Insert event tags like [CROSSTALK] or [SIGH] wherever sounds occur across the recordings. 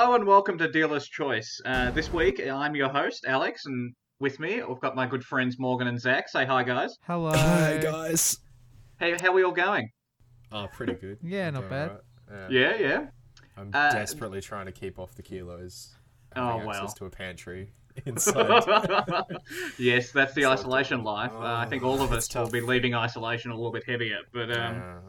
Hello and welcome to Dealer's Choice. Uh, this week, I'm your host, Alex, and with me, I've got my good friends Morgan and Zach. Say hi, guys. Hello. Hi guys. Hey, how are we all going? Oh, pretty good. [LAUGHS] Yeah, I'm not bad. alright. Yeah. Yeah, yeah. I'm Uh, desperately trying to keep off the kilos. Oh, Having wow. access to a pantry [LAUGHS] inside. yes, that's the So isolation tough. life. Uh, I think Oh, all of it's us will be leaving isolation a little bit heavier. But um,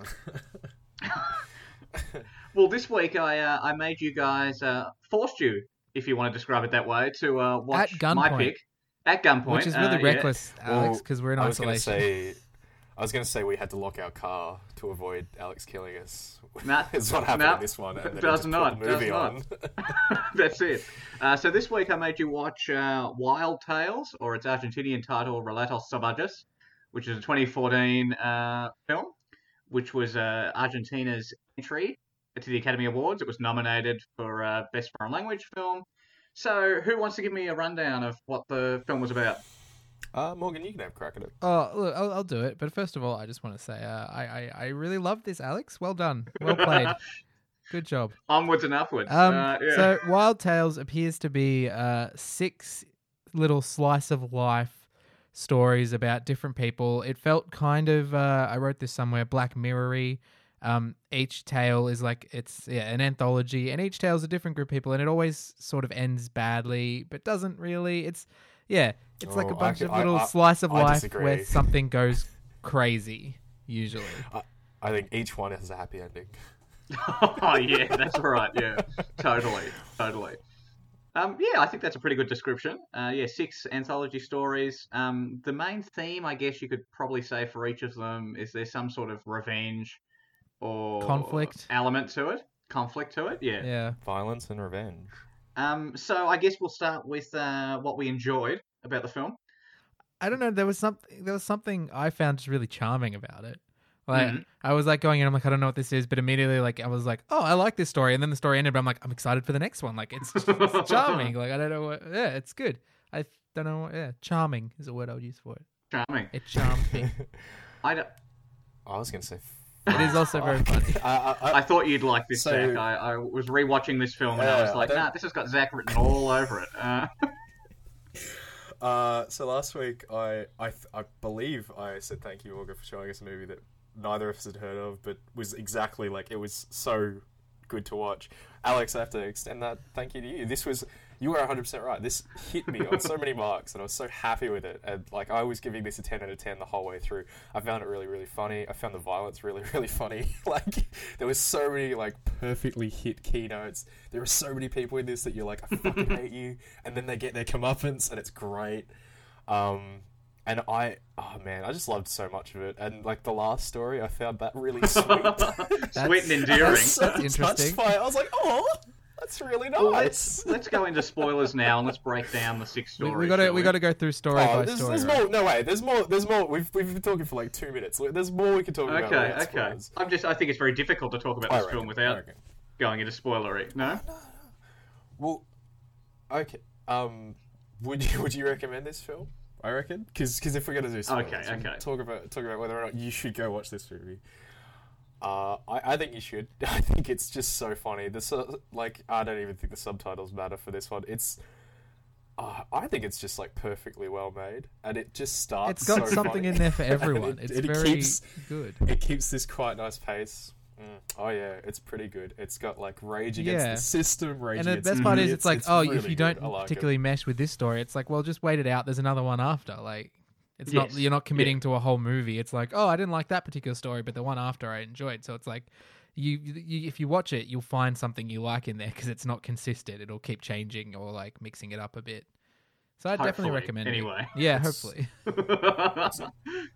[LAUGHS] well, this week I uh, I made you guys uh, forced you, if you want to describe it that way, to uh, watch At my gunpoint. pick at gunpoint, Which is really uh, yeah. reckless, Alex, Well, because we're in isolation. I was gonna say, I was gonna say we had to lock our car to avoid Alex killing us. Nah, [LAUGHS] it's what happened nah, in this one. And does not, put does not. [LAUGHS] [LAUGHS] That's it. Uh, so this week I made you watch uh, Wild Tales, or its Argentinian title, Relatos Salvajes, which is a 2014 uh, film, which was uh, Argentina's entry to the Academy Awards. It was nominated for uh, Best Foreign Language Film. So who wants to give me a rundown of what the film was about? uh, Morgan, you can have a crack at it. Oh, look, I'll, I'll do it. But first of all, I just want to say, uh, I, I, I really love this, Alex. Well done. Well played. [LAUGHS] Good job. Onwards and upwards. Um, uh, yeah. So, Wild Tales appears to be uh, six little slice of life stories about different people. It felt kind of, uh, I wrote this somewhere, Black Mirror Um, each tale is like, it's yeah, an anthology, and each tale is a different group of people, and it always sort of ends badly, but doesn't really. It's, yeah, it's like a Oh, I bunch c- of little I- slice of I life disagree. where [LAUGHS] something goes crazy, usually. I think each one has a happy ending. [LAUGHS] oh yeah, that's right. Yeah, totally, totally. Um, yeah, I think that's a pretty good description. Uh, yeah, six anthology stories. Um, the main theme, I guess, you could probably say for each of them is there some sort of revenge or Conflict. element to it, conflict to it. Yeah. Yeah. Violence and revenge. Um, so I guess we'll start with uh, what we enjoyed about the film. I don't know. There was something. There was something I found just really charming about it. Like Mhm. I was like going in. I'm like, I don't know what this is, but immediately like I was like, oh, I like this story. And then the story ended, but I'm like, I'm excited for the next one. Like it's, it's [LAUGHS] charming. Like I don't know what. Yeah, it's good. I don't know. What, yeah, charming is a word I would use for it. Charming. It charmed me. I, don't- I was gonna say. It is also very funny. [LAUGHS] I, I, I, I thought you'd like this, So- Zach. I, I was rewatching this film and I was like, don't- nah, this has got Zach written all over it. Uh, [LAUGHS] Uh, so last week, I, I I believe I said thank you, Olga, for showing us a movie that neither of us had heard of, but was exactly like it was so good to watch. Alex, I have to extend that thank you to you. This was you were 100 percent right. This hit me on so many marks, and I was so happy with it. And like I was giving this a 10 out of 10 the whole way through. I found it really, really funny. I found the violence really, [LAUGHS] really funny. [LAUGHS] like there was so many like perfectly hit keynotes. There are so many people in this that you're like, I fucking [LAUGHS] hate you, and then they get their comeuppance, and it's great. Um, and I, oh man, I just loved so much of it. And like the last story, I found that really sweet. sweet and endearing. was so That's interesting. by it. I was like, oh, that's really nice. Well, let's let's go into spoilers now and let's break down the six stories. we gotta shall we gotta go through story Oh, by there's, story. there's right? more. No way. There's more. There's more. We've we've been talking for like two minutes. There's more we can talk about. Okay, without okay. I'm just I think it's very difficult to talk about I this reckon, film without going into spoilery. No. No. No. Well, okay. Um, would you would you recommend this film? I reckon because if we're gonna do spoilers, Okay, okay. talk about talk about whether or not you should go watch this movie. Uh, I, I think you should. [LAUGHS] I think it's just so funny. The su- like I don't even think the subtitles matter for this one. It's uh, I think it's just like perfectly well made, and it just starts. It's got so something funny. in there for [LAUGHS] everyone. it- it's it very keeps- good. it keeps this quite nice pace. Mm. Oh yeah, it's pretty good. It's got like rage against Yeah. the system, rage And the best part is, idiots. it's like, oh, if you don't like it. particularly mesh with this story, it's like, well, just wait it out. There's another one after. Like, it's not you're not committing to a whole movie. It's like, oh, I didn't like that particular story, but the one after I enjoyed. So it's like, you, you if you watch it, you'll find something you like in there because it's not consistent. It'll keep changing or like mixing it up a bit. So I definitely Hopefully, recommend it. anyway. Yeah, It's- hopefully. [LAUGHS] [LAUGHS]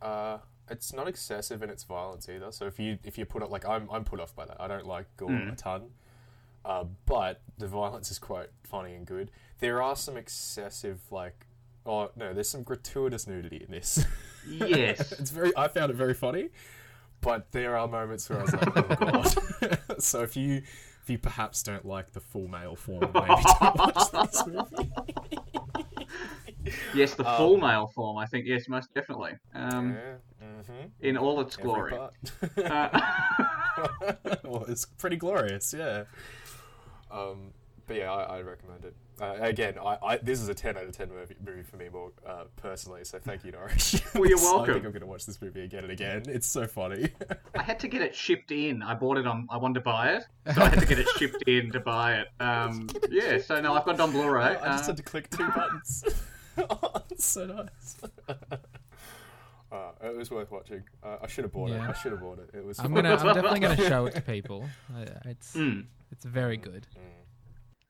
Uh, it's not excessive in its violence either. So if you if you put it like I'm I'm put off by that. I don't like gore Mm. a ton. Uh, but the violence is quite funny and good. There are some excessive like oh no, there's some gratuitous nudity in this. yes. [LAUGHS] it's very I found it very funny. But there are moments where I was like, oh god. [LAUGHS] so if you if you perhaps don't like the full male form, maybe don't watch this movie. [LAUGHS] Yes, the Um, full male form. I think yes, most definitely. Um, yeah. hmm in all its glory. Uh, well, it's pretty glorious, yeah. Um, but yeah, I, I recommend it. Uh, again, I, I this is a ten out of ten movie, movie for me more uh, personally. So thank you, Norris. [LAUGHS] Well, you're [LAUGHS] welcome. I think I'm going to watch this movie again and again. It's so funny. [LAUGHS] I had to get it shipped in. I bought it on. I wanted to buy it, so I had to get it shipped in to buy it. Um, yeah, so now I've got it on Blu-ray. I just Uh, had to click two buttons. oh, it's so nice. Uh, it was worth watching. Uh, I should have bought Yeah. it. I should have bought it. It was. I'm gonna. I'm definitely gonna show it to people. Uh, It's mm. it's very good.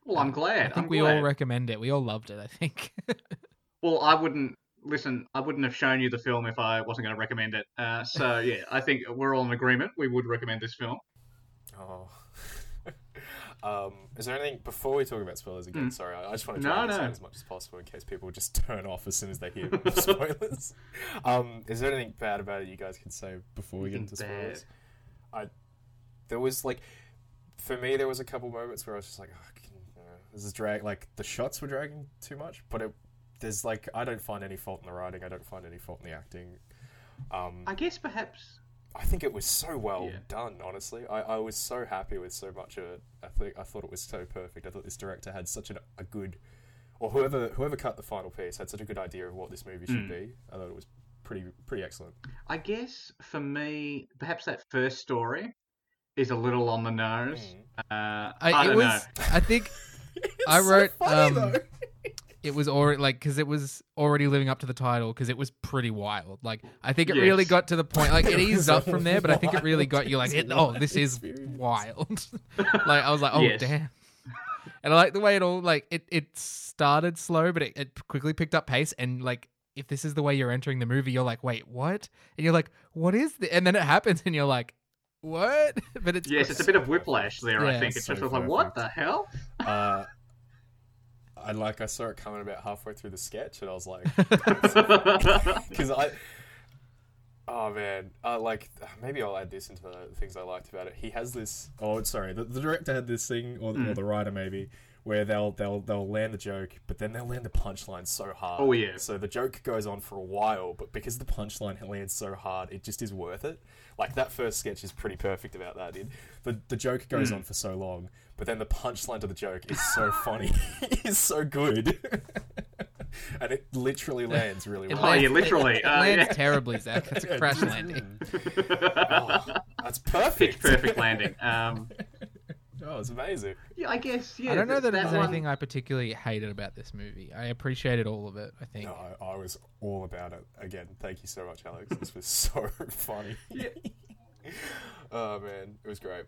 Well, I'm glad. I think I'm we glad. all recommend it. We all loved it. I think. [LAUGHS] Well, I wouldn't listen. I wouldn't have shown you the film if I wasn't going to recommend it. Uh, so [LAUGHS] yeah, I think we're all in agreement. We would recommend this film. Oh. [LAUGHS] um, is there anything before we talk about spoilers again? Mm. Sorry, I, I just want to No, try and no. say as much as possible in case people just turn off as soon as they hear spoilers. um, is there anything bad about it you guys can say before we get into Anything bad? spoilers? I there was like for me there was a couple moments where I was just like, oh, can, you know, this is drag. Like the shots were dragging too much, but it there's like I don't find any fault in the writing. I don't find any fault in the acting. Um, I guess perhaps. I think it was so well Yeah. done. Honestly, I, I was so happy with so much of it. I think I thought it was so perfect. I thought this director had such an, a good, or whoever whoever cut the final piece had such a good idea of what this movie should Mm. be. I thought it was pretty pretty excellent. I guess for me, perhaps that first story is a little on the nose. Uh, I, I, don't was. know. I think I It's so wrote. funny, um, it was already like because it was already living up to the title because it was pretty wild. Like I think it Yes. really got to the point. Like it [LAUGHS] It eased up from there, but I think it really got you like, it, oh, this is wild. [LAUGHS] like I was like, oh Yes. damn. And I like the way it all like it. It started slow, but it, it quickly picked up pace. And like, if this is the way you're entering the movie, you're like, wait, what? And you're like, what is this? And then it happens, and you're like, what? [LAUGHS] But it's Yes, it's a bit of whiplash there. I think it's So just sort of like, what the hell? Uh, [LAUGHS] I like I saw it coming about halfway through the sketch, and I was like, [LAUGHS] because I. Oh man, uh, like maybe I'll add this into the things I liked about it. He has this. Oh, sorry, the, the director had this thing, or, or Mm. the writer maybe, where they'll they'll they'll land the joke, but then they'll land the punchline so hard. Oh, yeah. So the joke goes on for a while, but because the punchline lands so hard, it just is worth it. Like that first sketch is pretty perfect about that. Dude. The the joke goes Mm. on for so long, but then the punchline to the joke is so [LAUGHS] funny, [LAUGHS] it's so good, [LAUGHS] and it literally lands really It well. Oh, yeah, literally. It, it Uh, lands yeah. terribly, Zach. That's a crash landing. Oh, that's perfect. Pitch perfect landing. Um, Oh, it's amazing. yeah, I guess. Yeah, I don't know that, that there's one- anything I particularly hated about this movie. I appreciated all of it. I think. No, I, I was all about it. Again, thank you so much, Alex. This was [LAUGHS] so funny. Yeah. [LAUGHS] oh man, it was great.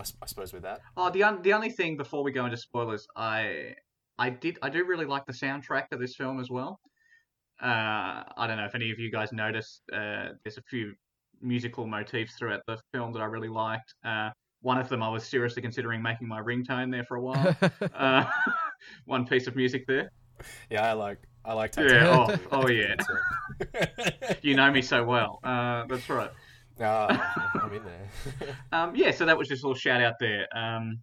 I suppose with that, Oh, the un- the only thing before we go into spoilers, I I did I do really like the soundtrack of this film as well. Uh, I don't know if any of you guys noticed. Uh, there's a few musical motifs throughout the film that I really liked. Uh, one of them I was seriously considering making my ringtone there for a while. [LAUGHS] uh, [LAUGHS] one piece of music there. yeah, I like I like. Yeah, oh- oh, yeah. [LAUGHS] You know me so well. Uh, that's right. Ah, I'm in there. Um, yeah, so that was just a little shout out there. Um,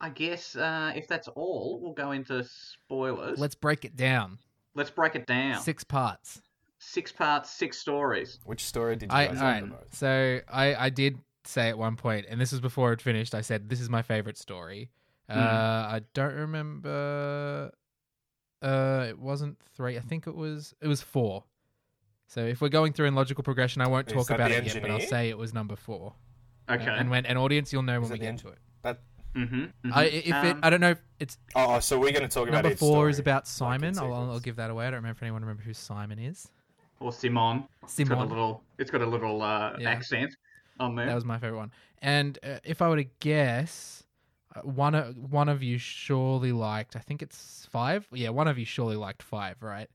I guess uh, if that's all, we'll go into spoilers. Let's break it down. Let's break it down. Six, parts. Six parts. parts, six stories. Which story did you I guys all like right. the most? So I I did say at one point, and this was before it finished. I said this is my favorite story. Uh, I don't remember. Uh, it wasn't three. I think it was. It was four. So if we're going through in logical progression, I won't Is talk about the it yet, but I'll say it was number four. Okay. And when an audience, you'll know Is when we get en- to it. That mm-hmm, I, if it, I don't know if it's oh, so we're going to talk about number four story, is about Simon. I'll, I'll, I'll give that away. I don't remember if anyone remember who Simon is. or Simon. Simon. It's got a little. It's got a little uh, Yeah. accent on there. That was my favorite one. And uh, if I were to guess, uh, one of one of you surely liked. I think it's five. Yeah, one of you surely liked five, right?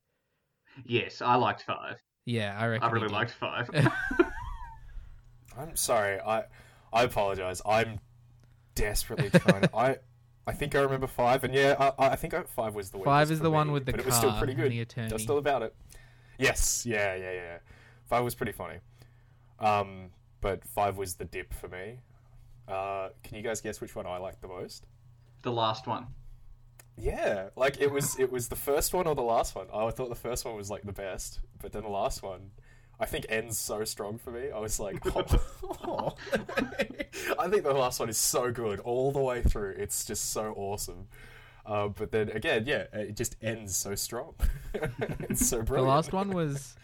Yes, I liked five. Yeah, I reckon. I you really did. liked five. [LAUGHS] I'm sorry. I I apologize. I'm desperately [LAUGHS] trying to. I I think I remember five, and yeah, I, I think five was the Five weakest is for the one with the but car it was still pretty and good. the attorney. Just still about it. Yes. Yeah. Yeah. Yeah. Five was pretty funny. Um, but five was the dip for me. Uh, can you guys guess which one I liked the most? the last one. Yeah, like it was it was the first one or the last one. Oh, I thought the first one was like the best, but then the last one, I think ends so strong for me. I was like, [LAUGHS] oh. [LAUGHS] I think the last one is so good all the way through. It's just so awesome. Uh, but then again, yeah, it just ends so strong. [LAUGHS] it's so The last one was,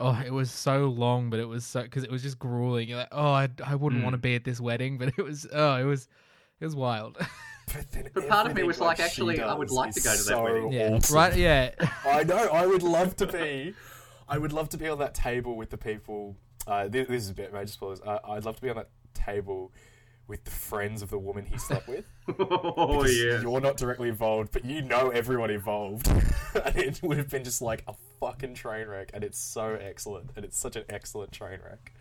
oh, it was so long, but it was so because it was just grueling. You're like, oh, I, I wouldn't Mm. want to be at this wedding, but [LAUGHS] it was, oh, it was, it was wild. [LAUGHS] But, then But part of me was like, actually, I would like to go to that so wedding. yeah, awesome. right, yeah. [LAUGHS] I know. I would love to be. I would love to be on that table with the people. Uh, this, this is a bit major spoilers. Uh, I'd love to be on that table with the friends of the woman he slept with. oh yeah. You're not directly involved, but you know everyone involved. and it would have been just like a fucking train wreck. And it's so excellent. And it's such an excellent train wreck.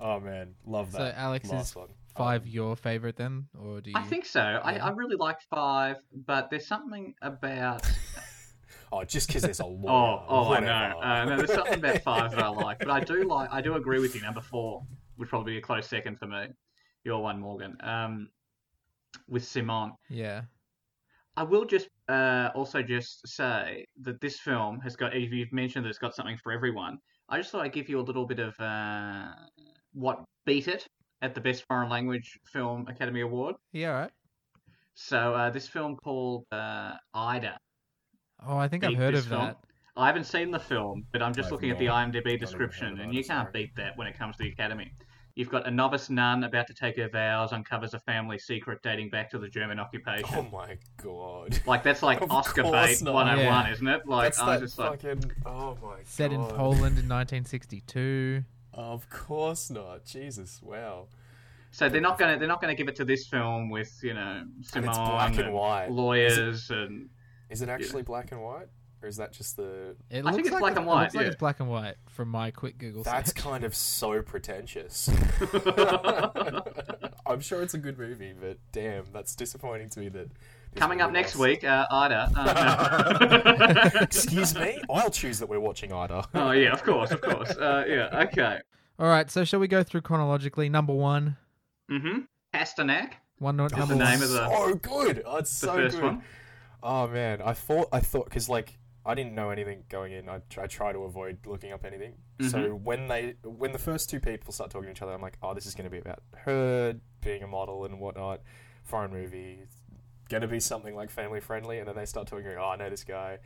Oh man, love that. So that. Alex last is one. five Um, your favorite then, or do you? I think so. I, Yeah. I really like five, but there's something about. [LAUGHS] oh, just because there's a Oh, [LAUGHS] lot. oh, I know. Uh, no, there's something about five that I like, but I do like. I do agree with you. Number four would probably be a close second for me. Your one, Morgan. Um, with Simon. Yeah. I will just uh, also just say that this film has got. If you've mentioned that it's got something for everyone, I just thought I'd give you a little bit of uh, what beat it at the Best Foreign Language Film Academy Award. Yeah. right. So uh, this film called uh, Ida. Oh, I think I've heard this of film. that. I haven't seen the film, but I'm just I've looking at the IMDb description, and you can't sorry. beat that when it comes to the Academy. You've got a novice nun about to take her vows, uncovers a family secret dating back to the German occupation. Oh my god. Like that's like [LAUGHS] Of Oscar course bait not. 101, Yeah. isn't it? Like That's I was that just like, fucking. Oh my god. Set in Poland in 1962. Of course not. Jesus, wow. so they're not gonna they're not gonna give it to this film with you know And Simone it's black and white. lawyers and Is it actually black and white, or is that just the? It I think looks it's like black it- and it looks like yeah. it's black and white from my quick Google That's search. kind of so pretentious. [LAUGHS] I'm sure it's a good movie, but damn, that's disappointing to me. That coming up next was- week, uh, Ida. Uh, [LAUGHS] no. [LAUGHS] Excuse me, I'll choose that we're watching Ida. oh yeah, of course, of course. Uh, yeah, okay. All right, so shall we go through chronologically? Number one, Mm-hmm. Pasternak, one no- the name of the- so good. Oh, it's the so first good. one. Oh man, I thought I thought because like I didn't know anything going in. I, I try to avoid looking up anything. So Mm-hmm. when they when the first two people start talking to each other, I'm like, oh, this is going to be about her being a model and whatnot. Foreign movie, it's going to be something like family friendly. And then they start talking, oh, I know this guy,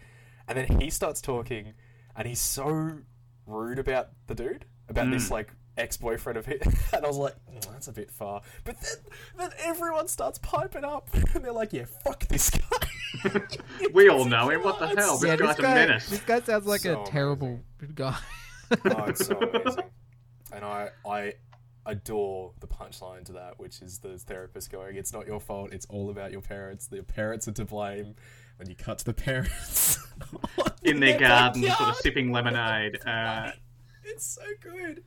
and then he starts talking, and he's so rude about the dude about this Mm. like ex-boyfriend of his [LAUGHS] and I was like "Mm, that's a bit far but then then everyone starts piping up [LAUGHS] and they're like yeah fuck this guy [LAUGHS] We all know him. What the hell? This Yeah, guy's this a guy, menace. this guy sounds like So a terrible guy. oh, it's so amazing. And I, I adore the punchline to that, which is the therapist going, "It's not your fault. It's all about your parents. The parents are to blame." And you cut to the parents in their garden, sort of sipping lemonade. Uh, It's so good.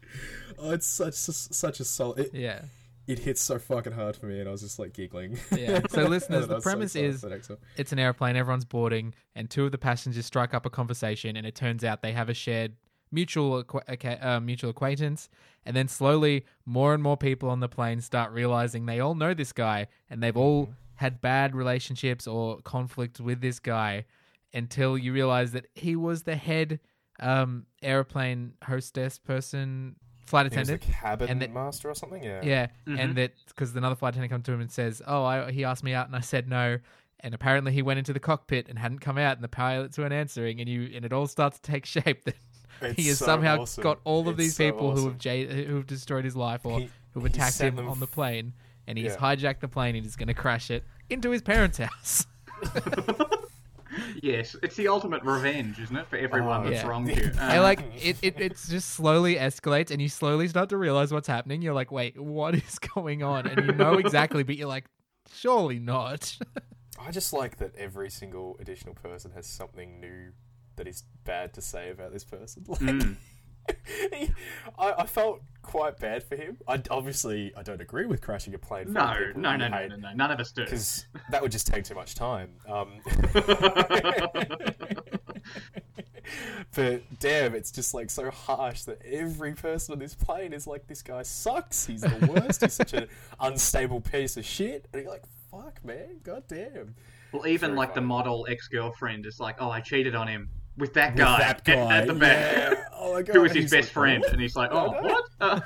Oh, it's such such a solid. It, yeah. it hits so fucking hard for me, and I was just like giggling. Yeah. So, [LAUGHS] listeners, the was so premise is- for the next one. It's an airplane, everyone's boarding, and two of the passengers strike up a conversation, and it turns out they have a shared mutual acqu- uh, mutual acquaintance. And then slowly, more and more people on the plane start realizing they all know this guy, and they've all had bad relationships or conflict with this guy, until you realize that he was the head um, airplane hostess person, flight He was the attendant. cabin and the- master or something. Yeah. Yeah, Mhm. and that because another flight attendant comes to him and says, "Oh, I, he asked me out, and I said no." And apparently, he went into the cockpit and hadn't come out, and the pilots weren't answering, and you and it all starts to take [LAUGHS] shape that It's he has so somehow awesome. got all of It's these so people who have jade, who have destroyed his life or He- who've attacked him on the plane, and he's Yeah. hijacked the plane and he's going to crash it into his parents' [LAUGHS] house. [LAUGHS] yes, it's the ultimate revenge, isn't it, for everyone Oh, that's yeah. wronged you? And like it, it, it just slowly escalates, and you slowly start to realize what's happening. You're like, wait, what [LAUGHS] is going on? And you know exactly, but you're like, surely not. [LAUGHS] I just like that every single additional person has something new that is bad to say about this person. [LAUGHS] Like, mm. He, [LAUGHS] I, I felt quite bad for him. I obviously I don't agree with crashing a plane. no, no, no, no, no, no, none of us do. Because that would just take too much time. Um, [LAUGHS] but damn, it's just like so harsh that every person on this plane is like, this guy sucks. He's the worst. He's such an [LAUGHS] unstable piece of shit. And you're like, fuck, man, god damn. Well, even Very like the model ex girlfriend is like, oh, I cheated on him with that With guy, that at- guy, At, the back, yeah. Oh my god, who was his He's best like, friend, "What?" and he's like, "Oh, [LAUGHS] what?" Uh,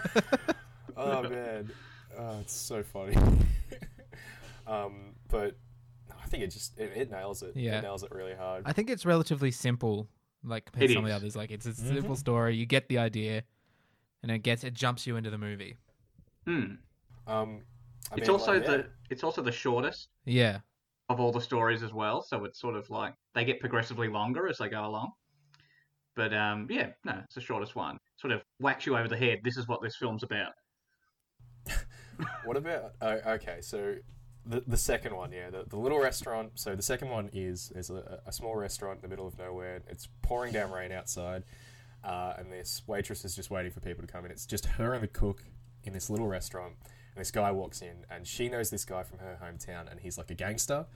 oh [LAUGHS] man, oh, it's so funny. [LAUGHS] um, but I think it just it, it nails it. Yeah. it nails it really hard. I think it's relatively simple, like compared It to some of the others. Like it's a Mhm. simple story. You get the idea, and it gets it jumps you into the movie. hmm. Um, I It's mean, also like, yeah. the it's also the shortest Yeah, of all the stories as well. So it's sort of like they get progressively longer as they go along. But um, yeah, no, it's the shortest one. Sort of whacks you over the head. This is what this film's about. [LAUGHS] What about? Oh, okay, so the the second one, yeah, the, the little restaurant. So the second one is there's a, a small restaurant in the middle of nowhere. It's pouring down rain outside, uh, and this waitress is just waiting for people to come in. It's just her and the cook in this little restaurant, and this guy walks in, and she knows this guy from her hometown, and he's like a gangster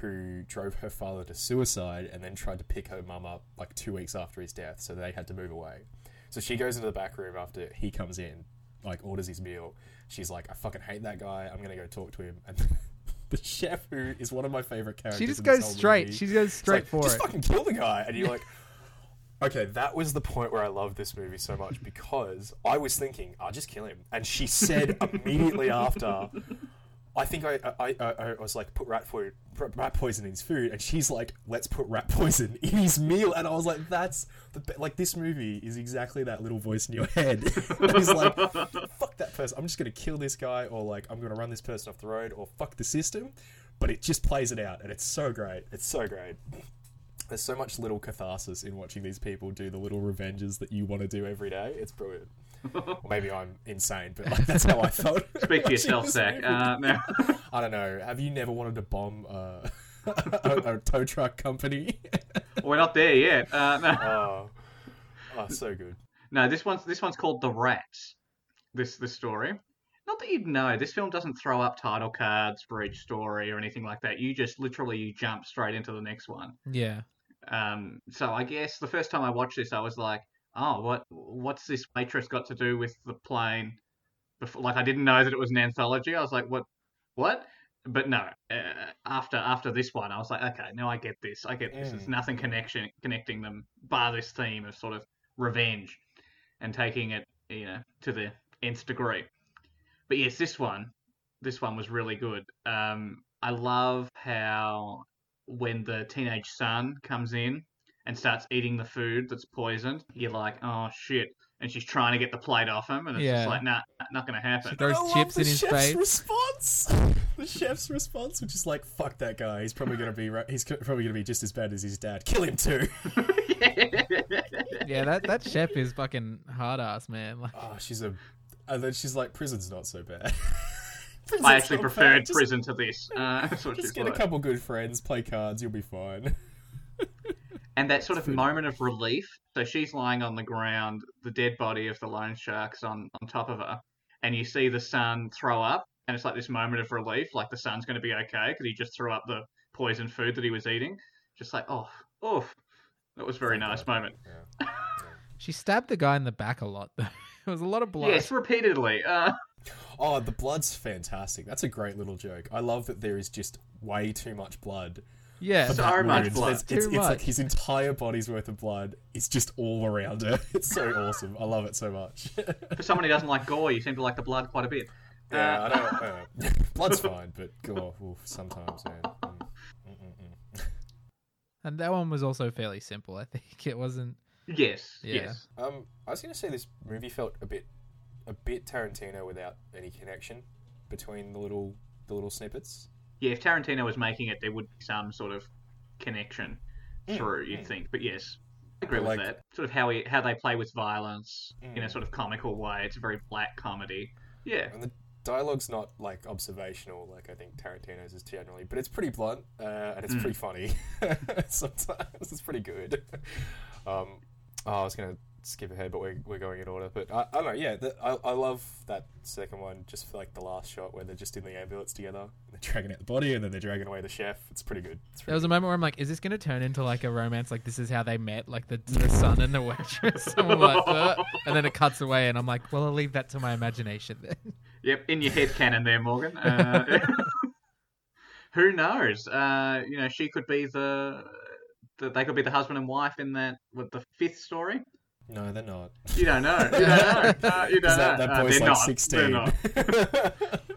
who drove her father to suicide and then tried to pick her mum up like two weeks after his death, so they had to move away. So she goes into the back room after he comes in, like orders his meal. She's like, I fucking hate that guy. I'm gonna go talk to him. [LAUGHS] And the chef, who is one of my favorite characters, she just goes straight. movie, She goes straight like, for just it. Just fucking kill the guy. And you're like, okay, that was the point where I loved this movie so much because I was thinking, I'll just kill him. And she said [LAUGHS] immediately after, I think I, I, I, I was like, put rat food, rat poison in his food, and she's like, let's put rat [LAUGHS] poison in his meal, and I was like, that's the be- like this movie is exactly that little voice in your head. [LAUGHS] He's like, fuck that person, I'm just gonna kill this guy, or like I'm gonna run this person off the road, or fuck the system, but it just plays it out, and it's so great. It's so great. There's so much little catharsis in watching these people do the little revenges that you want to do every day. It's brilliant. [LAUGHS] Or maybe I'm insane, but like, that's how I [LAUGHS] felt. Speak for [LAUGHS] yourself, this Zach. Uh, now, I don't know. Have you never wanted to bomb uh, a, a tow truck company? we're not there yet. Uh, no. oh, oh, so good. No, this one's this one's called The Rats. This this story. Not that you'd know. This film doesn't throw up title cards for each story or anything like that. You just literally you jump straight into the next one. Yeah, Um, so I guess the first time I watched this, I was like, "Oh, what what's this waitress got to do with the plane?" Before, like I didn't know that it was an anthology. I was like, "What? What?" But no. Uh, after after this one, I was like, "Okay, now I get this. I get this. There's Mm. nothing connection connecting them, bar this theme of sort of revenge and taking it, you know, to the nth degree." But yes, this one, this one was really good. Um, I love how when the teenage son comes in and starts eating the food that's poisoned, you're like, oh shit. And she's trying to get the plate off him, and it's Yeah. just like, nah, not gonna happen. She throws I chips the in his chef's face. Response. The chef's response, which is like, "Fuck that guy. He's probably gonna be. Right, he's probably gonna be just as bad as his dad. Kill him too." yeah. That that [LAUGHS] chef is fucking hard ass, man. Like, Oh, she's a. And then she's like, "Prison's not so bad." [LAUGHS] I actually preferred bad. Just- prison to this. Uh, [LAUGHS] Just she's get a couple good friends, play cards, you'll be fine. And that sort of Food. moment of relief. So she's lying on the ground, the dead body of the loan shark's on, on top of her, and you see the sun throw up, and it's like this moment of relief, like the sun's going to be okay because he just threw up the poisoned food that he was eating. Just like, oh, oh, that was a very nice God. moment. Yeah. [LAUGHS] [LAUGHS] she stabbed the guy in the back a lot. Though [LAUGHS] it was a lot of blood. Yes, repeatedly. Uh, Oh, the blood's fantastic. That's a great little joke. I love that there is just way too much blood. Yeah. for So that much wound. blood. It's, it's, Too it's like much. his entire body's worth of blood. It's just all around her. [LAUGHS] It's so awesome. I love it so much. [LAUGHS] for someone who doesn't like gore, you seem to like the blood quite a bit. yeah, Uh, I don't. [LAUGHS] Uh, blood's fine, but God, oof, sometimes, man. Mm, mm, mm. And that one was also fairly simple. I think it wasn't. Yes, Yeah. yes. Um, I was going to say this movie felt a bit, a bit Tarantino without any connection between the little, the little snippets. Yeah, if Tarantino was making it, there would be some sort of connection Mm, through, you'd mm. think. But yes, I agree But with that. Sort of how he, how they play with violence in a Mm. sort of comical way. It's a very black comedy. Yeah, And the dialogue's not like observational, like I think Tarantino's is generally, but it's pretty blunt uh, and it's Mm. pretty funny. [LAUGHS] Sometimes it's pretty good. [LAUGHS] Um, oh, I was gonna skip ahead, but we're, we're going in order. But I, I don't know. Yeah, the, I, I love that second one. Just for like the last shot where they're just in the ambulance together, they're dragging out the body, and then they're dragging away the chef. It's pretty good. It's There was a moment where I'm like, is this going to turn into like a romance? Like this is how they met, like the, the son and the waitress. [LAUGHS] And, I'm like, "Uh," and then it cuts away, and I'm like, well, I'll leave that to my imagination then. yep. In your head canon there, Morgan. Uh, [LAUGHS] who knows? Uh, you know, she could be the that they could be the husband and wife in that with the fifth story? No, they're not. You don't know. [LAUGHS] You don't know. [LAUGHS] Uh, you don't 'Cause that, know. that boy's they're like not. 16.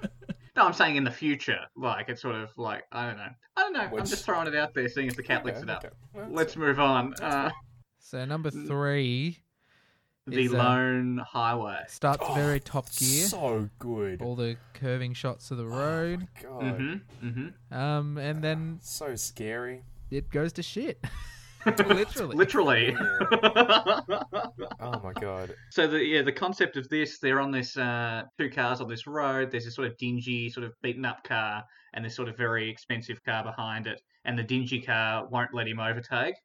[LAUGHS] No, I'm saying in the future. Like it's sort of like I don't know. I don't know. I'm just throwing it out there, seeing if the cat licks Okay, it up. okay. Well, Let's move on. Uh, So number three the Is, uh, Lone Highway. starts Oh, very Top Gear. So good. All the curving shots of the Oh road, my god. Mm-hmm. Mm-hmm. um, and then So scary. it goes to shit. Literally. Literally. Oh my god. So the yeah the concept of this they're on this uh, two cars on this road. There's this sort of dingy, sort of beaten up car, and this sort of very expensive car behind it. And the dingy car won't let him overtake.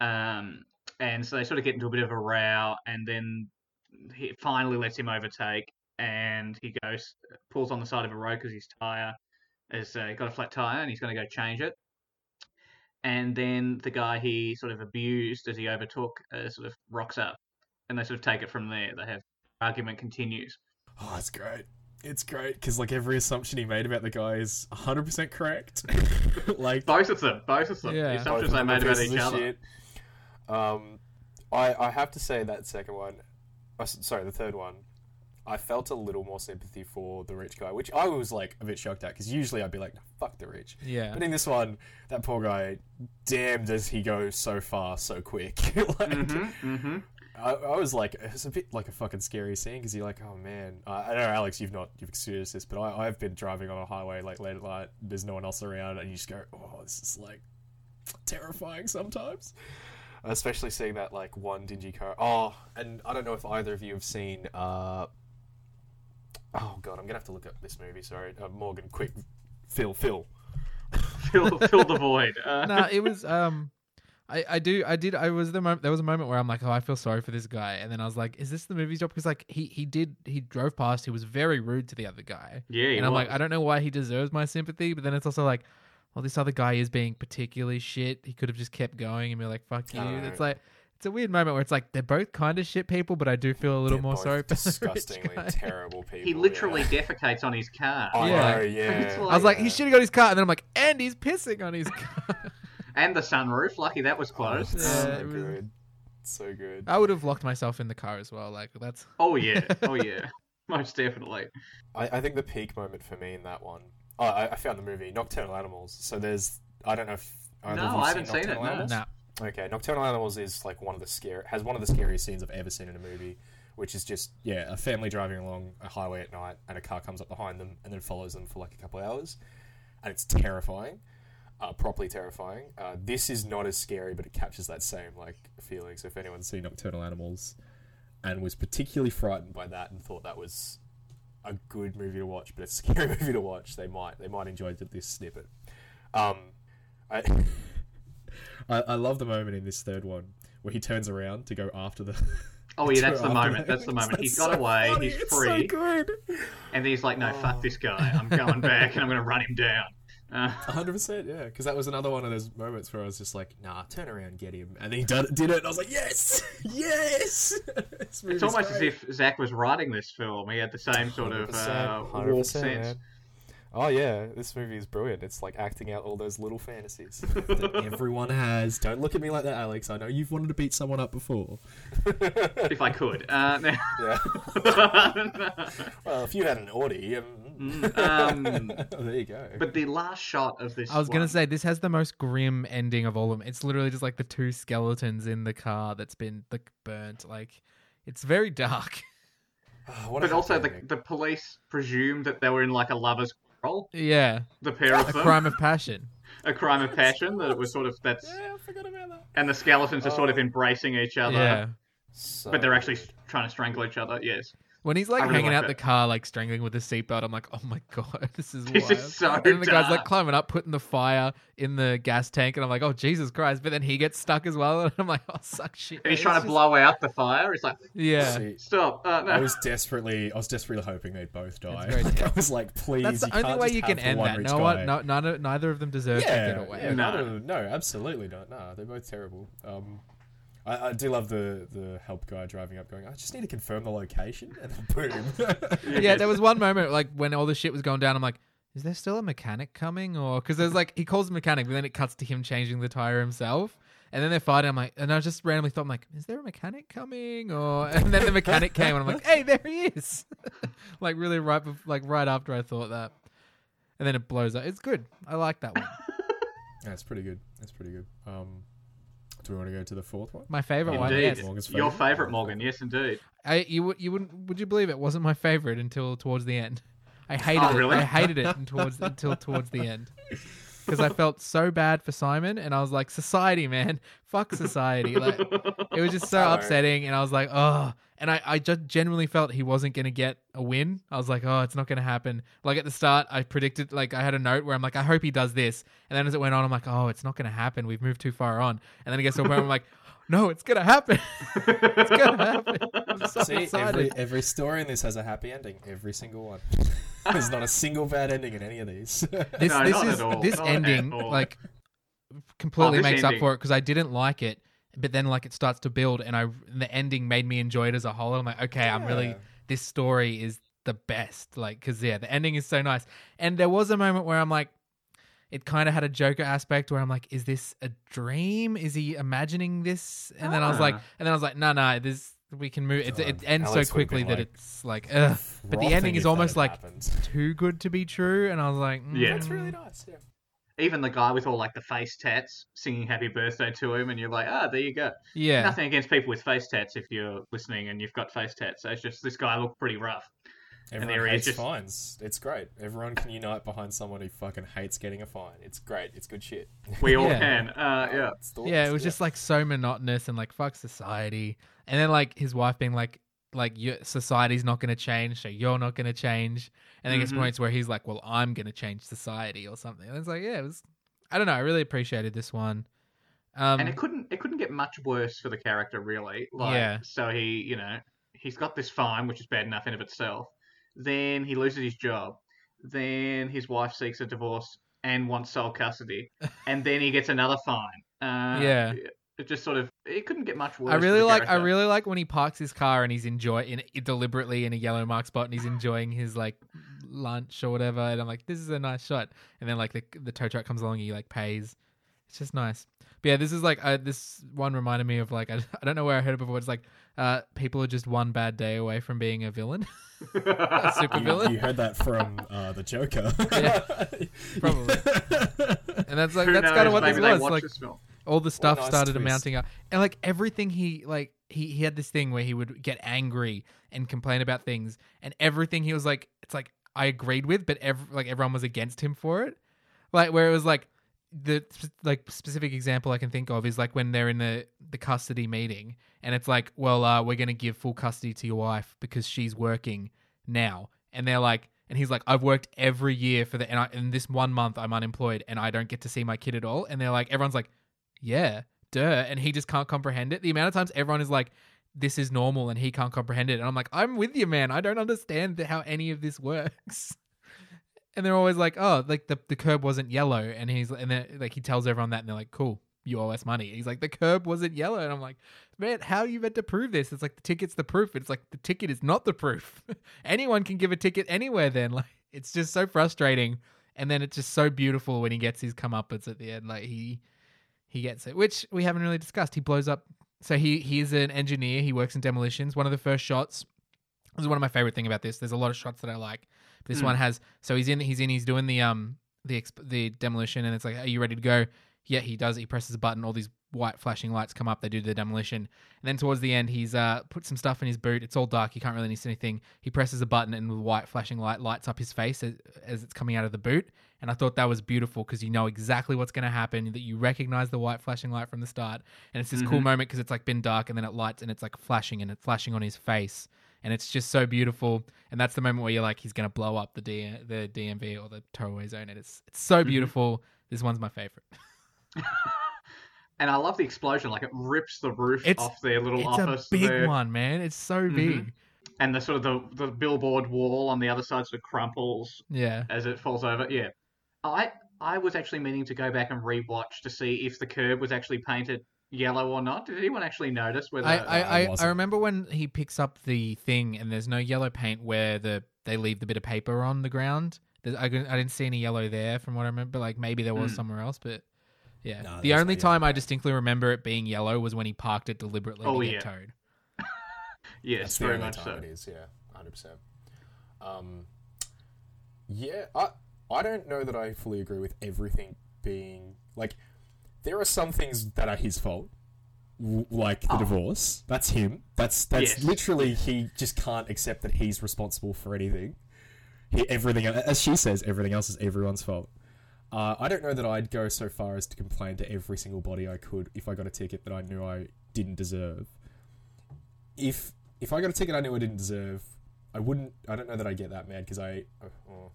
Um, and so they sort of get into a bit of a row, and then he finally lets him overtake, and he goes pulls on the side of a road because his tire has uh, got a flat tire, and he's going to go change it. And then the guy he sort of abused as he overtook uh, sort of rocks up and they sort of take it from there. They have argument continues. Oh, it's great. It's great because like every assumption he made about the guy is 100% correct. [LAUGHS] like Both of them, both of them. Yeah. The assumptions of they made about pieces each other. shit. Um, I I have to say that second one, uh, sorry, the third one, I felt a little more sympathy for the rich guy, which I was like a bit shocked at because usually I'd be like, fuck the rich. Yeah. But in this one, that poor guy, damn, does he go so far so quick? [LAUGHS] like, Mm-hmm, mm-hmm. I, I was like, it's a bit like a fucking scary scene because you're like, oh man, uh, I know Alex, you've not you've experienced this, but I, I've been driving on a highway like late at night, there's no one else around, and you just go, oh, this is like terrifying sometimes. Especially seeing that like one dingy car. Oh, and I don't know if either of you have seen. Uh, oh god, I'm gonna have to look up this movie. Sorry, uh, Morgan, quick, Phil, Phil. Fill, fill the void. [LAUGHS] Uh, no, it was um I, I do I did I was the moment there was a moment where I'm like oh I feel sorry for this guy and then I was like is this the movie's job because like he he did he drove past he was very rude to the other guy yeah, he and I'm was. like I don't know why he deserves my sympathy but then it's also like well this other guy is being particularly shit he could have just kept going and be like fuck you I it's like it's a weird moment where it's like they're both kind of shit people but I do feel a little They're more both sorry for [LAUGHS] the rich disgustingly guy. terrible people. he literally yeah. defecates on his car. I Yeah. yeah. It's I was like Yeah. he's shitting on his car and then I'm like and he's pissing on his car [LAUGHS] And the sunroof. Lucky that was Oh, closed. it's Yeah, so it good. So good. I would have locked myself in the car as well like that's [LAUGHS] Oh yeah, oh yeah, most definitely. I, I think the peak moment for me in that one. Oh, I, I found the movie Nocturnal Animals. So there's I don't know if either No, of you I haven't seen it, Nocturnal no. Okay, Nocturnal Animals is like one of the scary has one of the scariest scenes I've ever seen in a movie, which is just yeah a family driving along a highway at night and a car comes up behind them and then follows them for like a couple hours, and it's terrifying, uh, properly terrifying. Uh, this is not as scary, but it captures that same like feeling. So if anyone's seen Nocturnal Animals and was particularly frightened by that and thought that was a good movie to watch, but a [LAUGHS] scary movie to watch, they might they might enjoy this snippet. Um, I, [LAUGHS] I I love the moment in this third one where he turns around to go after the. [LAUGHS] Oh yeah, [LAUGHS] that's the moment. That's the moment. He's That's got so away. funny. He's free. So good. And then he's like, no, Oh. fuck this guy. I'm going [LAUGHS] back and I'm going to run him down. Uh, hundred percent, yeah. Because that was another one of those moments where I was just like, "Nah, turn around, get him," and then he did, did it, and I was like, "Yes, yes." It's almost as if Zach was writing this film. He had the same sort of uh, 100%, warped 100%, sense. Oh yeah, this movie is brilliant. It's like acting out all those little fantasies [LAUGHS] that everyone has. Don't look at me like that, Alex. I know you've wanted to beat someone up before. [LAUGHS] If I could. Uh, now- [LAUGHS] Yeah. well, if you had an Audi, um, Mm, um, there you go. but the last shot of this. I was gonna say this has the most grim ending of all of them. It's literally just like the two skeletons in the car that's been like burnt. Like it's very dark. [SIGHS] What a But also, the, the police presumed that they were in like a lover's quarrel. yeah, The pair of a them, crime of passion. a crime of passion. That it was sort of that's, yeah, I forgot about that. and the skeletons are sort of Oh. embracing each other. Yeah. So But they're actually trying to strangle each other. Yes. When he's like really hanging like out that. the car, like strangling with the seatbelt, I'm like, oh my [LAUGHS] god, this is This wild. is so and then the guy's like climbing up, putting the fire in the gas tank, and I'm like, oh Jesus Christ! But then he gets stuck as well, [LAUGHS] and I'm like, oh suck shit. And he's It's trying to just- blow out the fire. He's like, Yeah, See, stop. Uh, no. I was desperately, I was desperately hoping they'd both die. Like, [LAUGHS] I was like, please, that's the you only can't way you can end one that. rich No guy. one, no, none, neither of them deserve to yeah, get away. yeah, No. no, no, absolutely not. No, they're both terrible. Um, I, I do love the the help guy driving up, going, I just need to confirm the location, and then boom. [LAUGHS] [LAUGHS] yeah, there was one moment like when all the shit was going down. I'm like, is there still a mechanic coming? Or because there's like he calls the mechanic, but then it cuts to him changing the tire himself. And then they're fighting. I'm like, and I just randomly thought, I'm like, is there a mechanic coming? Or [LAUGHS] and then the mechanic came, and I'm like, hey, there he is. like really right, bef- like right after I thought that, and then it blows up. It's good. I like that one. That's pretty good. That's pretty good. Um, do we want to go to the fourth one? My favorite one. Indeed. Yes. Morgan's Your favourite? favourite, Morgan. Yes, indeed. I you would you wouldn't would you believe it wasn't my favorite until towards the end. I hated Oh, it. I hated it [LAUGHS] and towards until towards the end because I felt so bad for Simon and I was like, society, man, fuck society. Like it was just so Hello. upsetting, and I was like, oh. And I, I just genuinely felt he wasn't going to get a win. I was like, oh, it's not going to happen. Like at the start, I predicted, like, I had a note where I'm like, I hope he does this. And then as it went on, I'm like, oh, it's not going to happen. We've moved too far on. And then it gets to a point where I'm like, no, it's going to happen. [LAUGHS] it's going to happen. I'm so See, excited. every every story in this has a happy ending. Every single one. [LAUGHS] There's not a single bad ending in any of these. this [LAUGHS] No, this not is at all. this Not ending like completely Oh, this makes up for it because I didn't like it, but then like it starts to build, and I the ending made me enjoy it as a whole. I'm like, okay, I'm really this story is the best, like because yeah, the ending is so nice. And there was a moment where I'm like. It kind of had a Joker aspect where I'm like, is this a dream? Is he imagining this? And then I was like, Ah. and then I was like, no, no, this we can move. It, it ends Alex so quickly that like, it's like, ugh. But the ending is almost like happened. too good to be true, and I was like, Yeah. that's really mm. nice. Yeah. Even the guy with all like the face tats singing "Happy Birthday" to him, and you're like, ah, there you go. yeah. Nothing against people with face tats if you're listening and you've got face tats. It's just this guy looked pretty rough. Everyone there is hates just- fines. It's great. Everyone can unite behind someone who fucking hates getting a fine. It's great. It's good shit. We all [LAUGHS] Yeah. can. Uh, yeah. It's Yeah, it was just like so monotonous and like fuck society. And then like his wife being like like your society's not going to change, so you're not going to change. And then it gets points where he's like, "Well, I'm going to change society" or something. And it's like, yeah, it was I don't know, I really appreciated this one. Um and it couldn't it couldn't get much worse for the character really like Yeah. so he you know he's got this fine which is bad enough in of itself then he loses his job. Then his wife seeks a divorce and wants sole custody. [LAUGHS] And then he gets another fine. Uh, Yeah. it just sort of it couldn't get much worse I really like I really like when he parks his car and he's enjoy in deliberately in a yellow mark spot and he's enjoying his like lunch or whatever. And I'm like this is a nice shot. And then like the the tow truck comes along and he like pays. It's just nice. But yeah this is like uh, this one reminded me of like I, [LAUGHS] I don't know where I heard it before. It's like uh people are just one bad day away from being a villain [LAUGHS] [LAUGHS] a super You, villain you heard that from uh, the Joker. [LAUGHS] Yeah, probably. and that's like Who that's knows, kind of what maybe this was like this all the stuff nice started twist. amounting up and like everything he like he, he had this thing where he would get angry and complain about things and everything he was like it's like i agreed with but ev- like everyone was against him for it like where it was like the like specific example i can think of is like when they're in the the custody meeting and it's like well uh we're to give full custody to your wife because she's working now and they're like and he's like i've worked every year for the and, I, and this one month i'm unemployed and i don't get to see my kid at all and they're like everyone's like yeah, duh. And he just can't comprehend it. The amount of times everyone is like, this is normal and he can't comprehend it. And I'm like, I'm with you, man. I don't understand how any of this works. [LAUGHS] And they're always like, oh, like the, the curb wasn't yellow. And he's and then like he tells everyone that and they're like, cool, you owe us money. He's like, the curb wasn't yellow. And I'm like, man, how are you meant to prove this? It's like the ticket's the proof. It's like the ticket is not the proof. [LAUGHS] Anyone can give a ticket anywhere then. [LAUGHS] Like it's just so frustrating. And then it's just so beautiful when he gets his comeuppance at the end. Like he he gets it, which we haven't really discussed. He blows up. So he he's an engineer. He works in demolitions. One of the first shots. This is one of my favorite thing about this. There's a lot of shots that I like. This Hmm. one has. So he's in. He's in. He's doing the um the exp- the demolition, and it's like, are you ready to go? Yeah, he does. He presses a button. All these white flashing lights come up. They do the demolition, and then towards the end, he's uh put some stuff in his boot. It's all dark. He can't really see anything. He presses a button, and the white flashing light lights up his face as, as it's coming out of the boot. And I thought that was beautiful because you know exactly what's going to happen. That you recognize the white flashing light from the start, and it's this cool Mhm. moment because it's like been dark, and then it lights, and it's like flashing, and it's flashing on his face, and it's just so beautiful. And that's the moment where you're like, he's going to blow up the D- the DMV or the towaway zone, and it's it's so Mhm. beautiful. This one's my favorite. [LAUGHS] [LAUGHS] And I love the explosion, like it rips the roof It's- off their little It's a office. big there. one, man. It's so Mhm. big. And the sort of the, the billboard wall on the other side sort of crumples Yeah. as it falls over. Yeah. I I was actually meaning to go back and rewatch to see if the curb was actually painted yellow or not. Did anyone actually notice whether I, I I, I, I remember when he picks up the thing and there's no yellow paint where the they leave the bit of paper on the ground. There's, I, I didn't see any yellow there from what I remember. Like maybe there was Mm. somewhere else, but yeah. No, the only time yellow. I distinctly remember it being yellow was when he parked it deliberately Oh, to yeah. get towed. [LAUGHS] Yes, That's the very only much so. it is. Yeah, hundred percent. Um, yeah, I I don't know that I fully agree with everything being like. There are some things that are his fault, like the Oh. divorce. That's him. That's that's Yes. literally he just can't accept that he's responsible for anything. He, everything, as she says, everything else is everyone's fault. Uh, I don't know that I'd go so far as to complain to every single body I could if I got a ticket that I knew I didn't deserve. If if I got a ticket I knew I didn't deserve, I wouldn't. I don't know that I get that mad because I. Oh,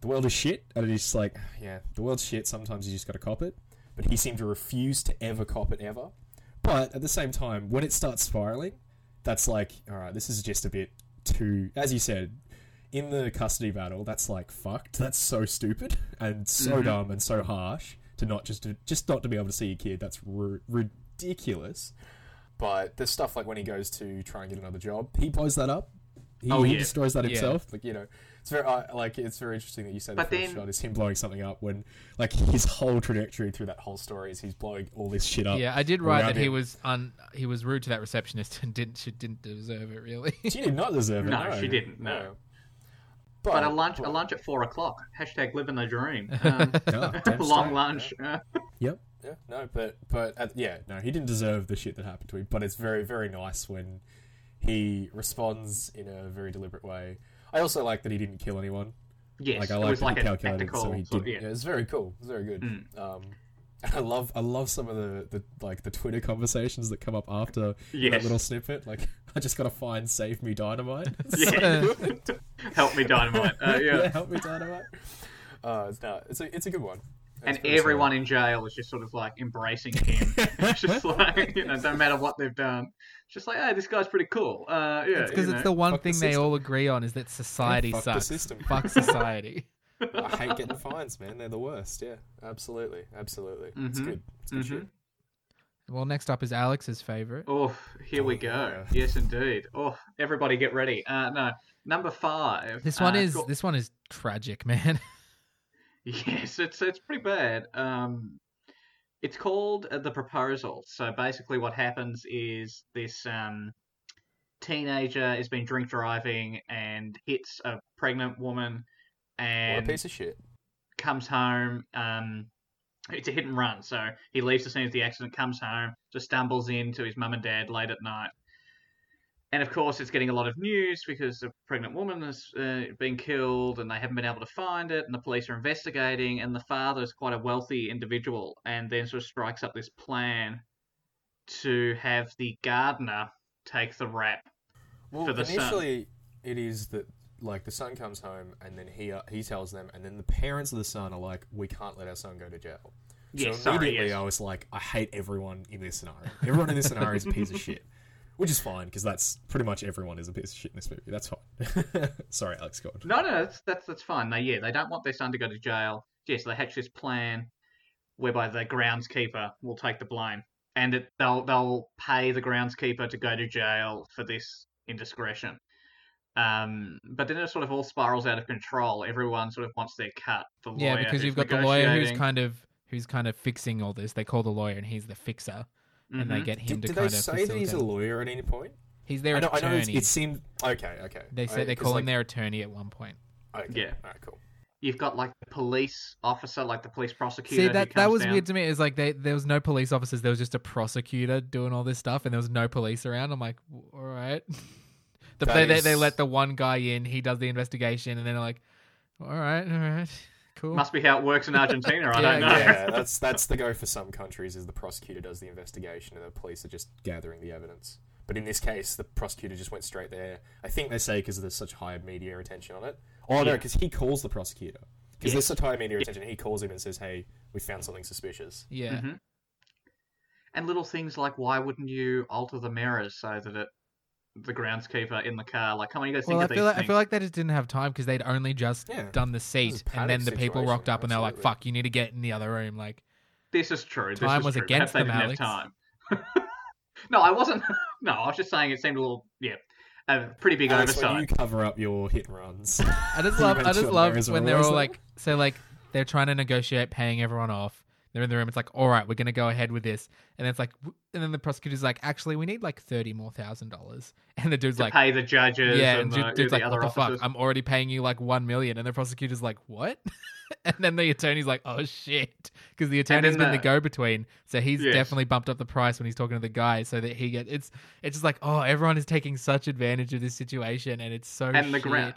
the world is shit, and it's just like, yeah, the world's shit. Sometimes you just got to cop it. But he seemed to refuse to ever cop it ever. But at the same time, when it starts spiraling, that's like, all right, this is just a bit too. As you said, in the custody battle, that's like fucked. That's so stupid and so Mhm. dumb and so harsh to not just to, just not to be able to see your kid. That's ri- ridiculous. But there's stuff like when he goes to try and get another job, he blows that up. He, Oh, he destroys that Yeah. himself. Like you know, it's very uh, like it's very interesting that you said But the first then- shot is him blowing something up when like his whole trajectory through that whole story is he's blowing all this shit up. Yeah, I did write around that he was un he was rude to that receptionist and didn't she didn't deserve it really. She did not deserve it. No, No, she didn't, no. But, But a lunch, but- a lunch at four o'clock. Hashtag living the dream. [LAUGHS] Um, [LAUGHS] Yeah, [LAUGHS] long straight, lunch. yeah. Yep. Yeah. No, but but uh, yeah, no, he didn't deserve the shit that happened to him. But it's very very nice when he responds in a very deliberate way. I also like that he didn't kill anyone. yes, like I like that like he calculated, so he did. Yeah. yeah. it's very cool. It's very good. Mm. Um, [LAUGHS] I love I love some of the, the like the Twitter conversations that come up after that little snippet. Like [LAUGHS] I just gotta find save me dynamite. [LAUGHS] Yeah. Help me, dynamite. Uh, yeah. help me dynamite. Uh, it's not. It's a it's a good one. And everyone in jail is just sort of like embracing him. it's just like, you know, no matter what they've done. It's just like, hey, this guy's pretty cool. Uh, yeah. It's because you it's the one Fuck the thing they all agree on is that society fuck the sucks. system. [LAUGHS] Fuck society. I hate getting fines, man. They're the worst. Yeah, absolutely, absolutely. It's Mhm. good. It's good Mhm. shit. well, next up is Alex's favorite. Oh, here we go. yeah. Yes, indeed. Oh, everybody get ready. Uh, no, number five. This one uh, is got- this one is tragic, [LAUGHS] man. Yes, it's it's pretty bad. Um, it's called uh, the proposal. So basically, what happens is this um, teenager has been drink driving and hits a pregnant woman, What a piece of shit. comes home. Um, it's a hit and run. So he leaves the scene of the accident, comes home, just stumbles into his mum and dad late at night. And of course, it's getting a lot of news because a pregnant woman has uh, been killed and they haven't been able to find it, and the police are investigating. And the father is quite a wealthy individual, and then sort of strikes up this plan to have the gardener take the rap. Well, for the son. initially, it is that like the son comes home and then he uh, he tells them, and then the parents of the son are like, "We can't let our son go to jail." Yes, so sorry, immediately, yes. I was like, "I hate everyone in this scenario. Everyone in this scenario is a piece of shit." Which is fine because that's pretty much everyone is a piece of shit in this movie. That's fine. [LAUGHS] Sorry, Alex. Go on. No, no, that's that's that's fine. No, yeah, they don't want their son to go to jail. Yes, they hatch this plan whereby the groundskeeper will take the blame, and it, they'll they'll pay the groundskeeper to go to jail for this indiscretion. Um, but then it sort of all spirals out of control. Everyone sort of wants their cut. The lawyer yeah, because you've got the lawyer who's kind of who's kind of fixing all this. They call the lawyer and he's the fixer, and they Mhm. get him Did, to did kind they of say that he's a facilitate. lawyer at any point? He's their I know, I know it's- attorney. it seemed okay. Okay. they I- say they 'cause, call like, him their attorney at one point. Okay. Yeah. All right. Cool. You've got like the police officer, like the police prosecutor. See who that that comes was down. weird to me. Is like they there was no police officers. There was just a prosecutor doing all this stuff, and there was no police around. I'm like, "W- all right. [LAUGHS] the, That they, they they is- let the one guy in. He does the investigation, and then they're like, all right, all right, cool. Must be how it works in Argentina. I [LAUGHS] Yeah, don't know. yeah, that's that's the go for some countries. Is the prosecutor does the investigation and the police are just gathering the evidence. But in this case, the prosecutor just went straight there. I think they say because there's such high media attention on it. Oh no, because he calls the prosecutor. Because there's Yes. such high media attention, he calls him and says, "Hey, we found something suspicious." yeah, Mhm. And little things like why wouldn't you alter the mirrors so that it the groundskeeper in the car like come on you guys think Well, I of these feel like, I things. feel like they just didn't have time because they'd only just Yeah. done the seat, and then panic the people situation, rocked up, and they're like, absolutely. "Fuck, you need to get in the other room." Like, this is true. Time this is was true. against Perhaps they them, didn't have time. [LAUGHS] no, I wasn't. [LAUGHS] no, I was just saying it seemed a little. Yeah. a pretty big Alex, when oversight. you cover up your hit runs. I just [LAUGHS] love I mentioned just love there is when they're always all that. like so like they're trying to negotiate paying everyone off. They're in the room. It's like, all right, we're gonna go ahead with this, and it's like, and then the prosecutor's like, actually, we need like thirty more thousand dollars, [LAUGHS] and the dude's to like, pay the judges yeah, and and the, dude's the like, other what the officers. fuck? I'm already paying you like one million, and the prosecutor's like, what? [LAUGHS] and then the attorney's like, oh shit, because the attorney's been the the- go-between, so he's Yes. definitely bumped up the price when he's talking to the guy, so that he gets. it's it's just like, oh, everyone is taking such advantage of this situation, and it's so and the shit. ground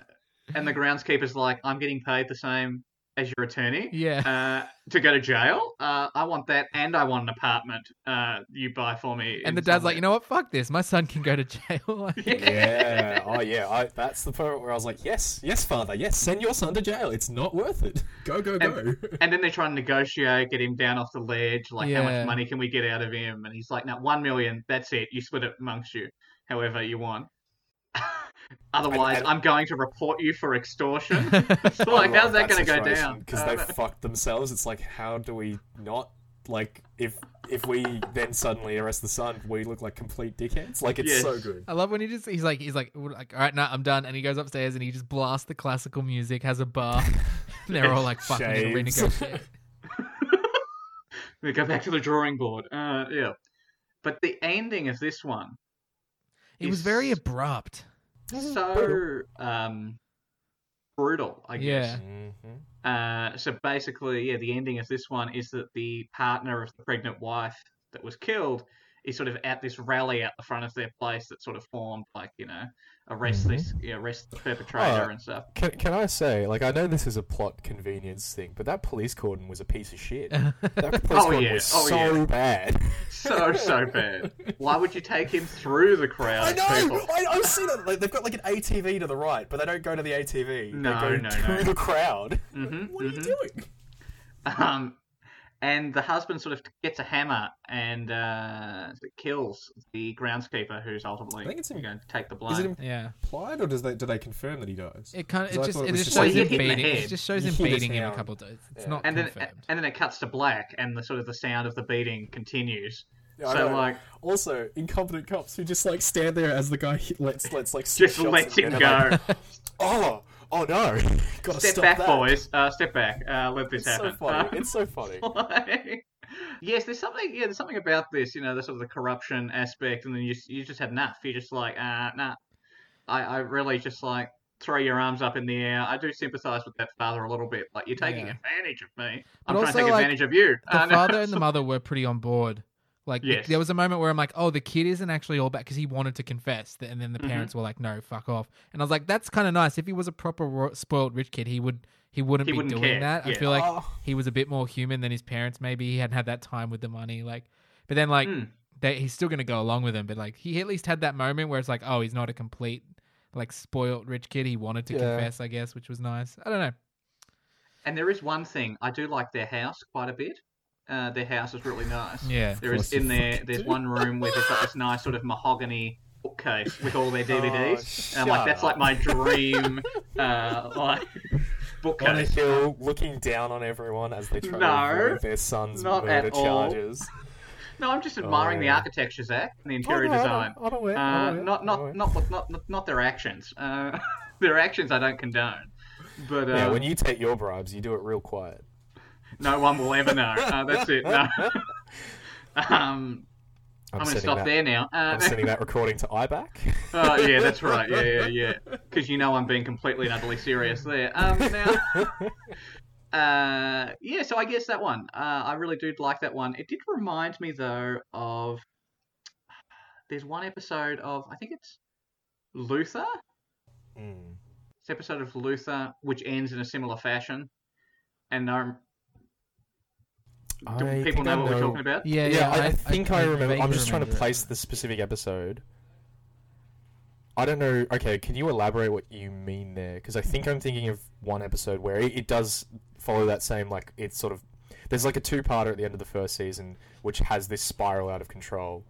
and the groundskeeper's like, I'm getting paid the same as your attorney. Yeah. Uh, to go to jail. Uh, I want that, and I want an apartment. Uh, you buy for me. And the dad's like, you know what? Fuck this. My son can go to [LAUGHS] jail. [LAUGHS] Like, yeah. Oh yeah. I, that's the part where I was like, yes, yes, father, yes, send your son to jail. It's not worth it. [LAUGHS] Go, go, go. And then they try and negotiate, get him down off the ledge. Like, how much money can we get out of him? And he's like, no, one million. That's it. You split it amongst you, however you want. Otherwise, And- and- I'm going to report you for extortion. [LAUGHS] It's [LAUGHS] like, how's that going to go down? Because Uh, they fucked themselves. It's like, how do we not like if if we then suddenly arrest the son, we look like complete dickheads. Like it's Yes. so good. I love when he just he's like he's like like all right now I'm done and he goes upstairs and he just blasts the classical music has a bar and [LAUGHS] they're all like fucking gonna renegotiate we go back to the drawing board. Uh, yeah. But the ending of this one, it was very abrupt so um, brutal, I guess. Yeah. hmm Uh, so basically, yeah, the ending of this one is that the partner of the pregnant wife that was killed is sort of at this rally at the front of their place that sort of formed, like you know, arrest Mhm. this, you know, arrest the perpetrator Oh. and stuff. Can can I say, like, I know this is a plot convenience thing, but that police cordon was a piece of shit. [LAUGHS] That [LAUGHS] police Oh, cordon yeah. was Oh, so yeah. bad. So so bad. Why would you take him through the crowd I know. people? I, I've seen it. Like, they've got like an ATV to the right, but they don't go to the ATV. No, they go no, to no. the crowd. Mhm, What are mhm. you doing? Um, and the husband sort of gets a hammer and uh, kills the groundskeeper, who's ultimately I think it's in- going to take the Is it blame. yeah implied, or does they do they confirm that he dies? it kind of So it just thought it it just just shows him hit the beating it just shows [LAUGHS] him beating him a couple of times it's Yeah. not and then confirmed and then it cuts to black, and the sort of the sound of the beating continues. Yeah, so like, also incompetent cops who just like stand there as the guy hit, lets lets like [LAUGHS] six just shots let in, him go. like, oh, oh no! [LAUGHS] Gotta step back, that. boys. Uh, step back. Uh, let this It's so happen. funny. Uh, It's so funny. [LAUGHS] like- yes, there's something. Yeah, there's something about this. You know, the sort of the corruption aspect, and then you you just had enough. You're just like, uh, nah. I I really just like throw your arms up in the air. I do sympathise with that father a little bit. Like you're taking Yeah. advantage of me. I'm trying to take like, advantage of you. the [LAUGHS] Uh, no. father and the mother were pretty on board. Like the- Yes. there was a moment where I'm like, oh, the kid isn't actually all bad because he wanted to confess, and then the Mhm. parents were like, no, fuck off. And I was like, that's kind of nice. If he was a proper ro- spoiled rich kid, he would he wouldn't He be wouldn't doing care, that. I yeah. feel like Oh. he was a bit more human than his parents. Maybe he hadn't had that time with the money. Like, but then like Mm. they, he's still gonna go along with him. But like he at least had that moment where it's like, oh, he's not a complete like spoiled rich kid. He wanted to Yeah. confess, I guess, which was nice. I don't know. And there is one thing I do like their house quite a bit. Uh, their house is really nice. Yeah. There is in there. [LAUGHS] There's do. one room where they've got this nice sort of mahogany bookcase with all their [LAUGHS] DVDs. and I'm like, shut that's like my dream, [LAUGHS] uh, like on a bookcase. hill, looking down on everyone as they try No, to avoid their son's not murder at all. charges. No, I'm just admiring the yeah. architecture, Zach, and the interior Oh, no, I design. don't- I don't wear- Uh, don't not don't not not not not not their actions. Uh, their actions I don't condone. But uh, Yeah, when you take your bribes, you do it real quiet. No one will ever know. Uh, that's it. No. [LAUGHS] um, I'm, going to stop that, there now. Uh, I'm sending that [LAUGHS] recording to IBAC. Oh yeah, that's right. Yeah, yeah, yeah. Because you know I'm being completely and utterly serious there. Um, now, [LAUGHS] uh, yeah. So I guess that one. Uh, I really do like that one. It did remind me though of. There's one episode of I think it's Luther. Mm. It's episode of Luther which ends in a similar fashion, and do I people know I what we're talking about? Yeah, Yeah, yeah. I, I think I, remember. I'm vaguely just trying to remember it. place the specific episode. I don't know. Okay, can you elaborate what you mean there? Because I think I'm thinking of one episode where it, it does follow that same like it's sort of there's like a two-parter at the end of the first season which has this spiral out of control.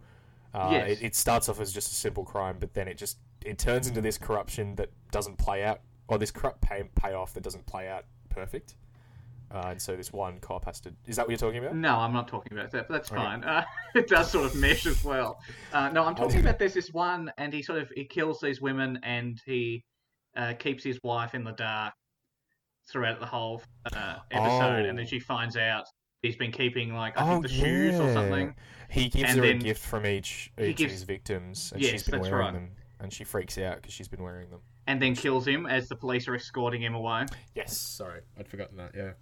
Uh, Yes. it, it starts off as just a simple crime, but then it just it turns into this corruption that doesn't play out, or this corrupt pay, payoff that doesn't play out perfect. Uh, and so this one cop has to. Is that what you're talking about? No, I'm not talking about that, but that's Okay. fine. Uh, [LAUGHS] it does sort of mesh as well. Uh, no, I'm talking about there's this one, and he sort of he kills these women, and he uh, keeps his wife in the dark throughout the whole uh, episode, and then Oh. she finds out he's been keeping like I Oh, think the shoes or something. He gives And her a gift from each each gives- of his victims, and Yes, she's been that's wearing right. them, and she freaks out because she's been wearing them. and then kills him as the police are escorting him away. Yes, sorry, I'd forgotten that. Yeah,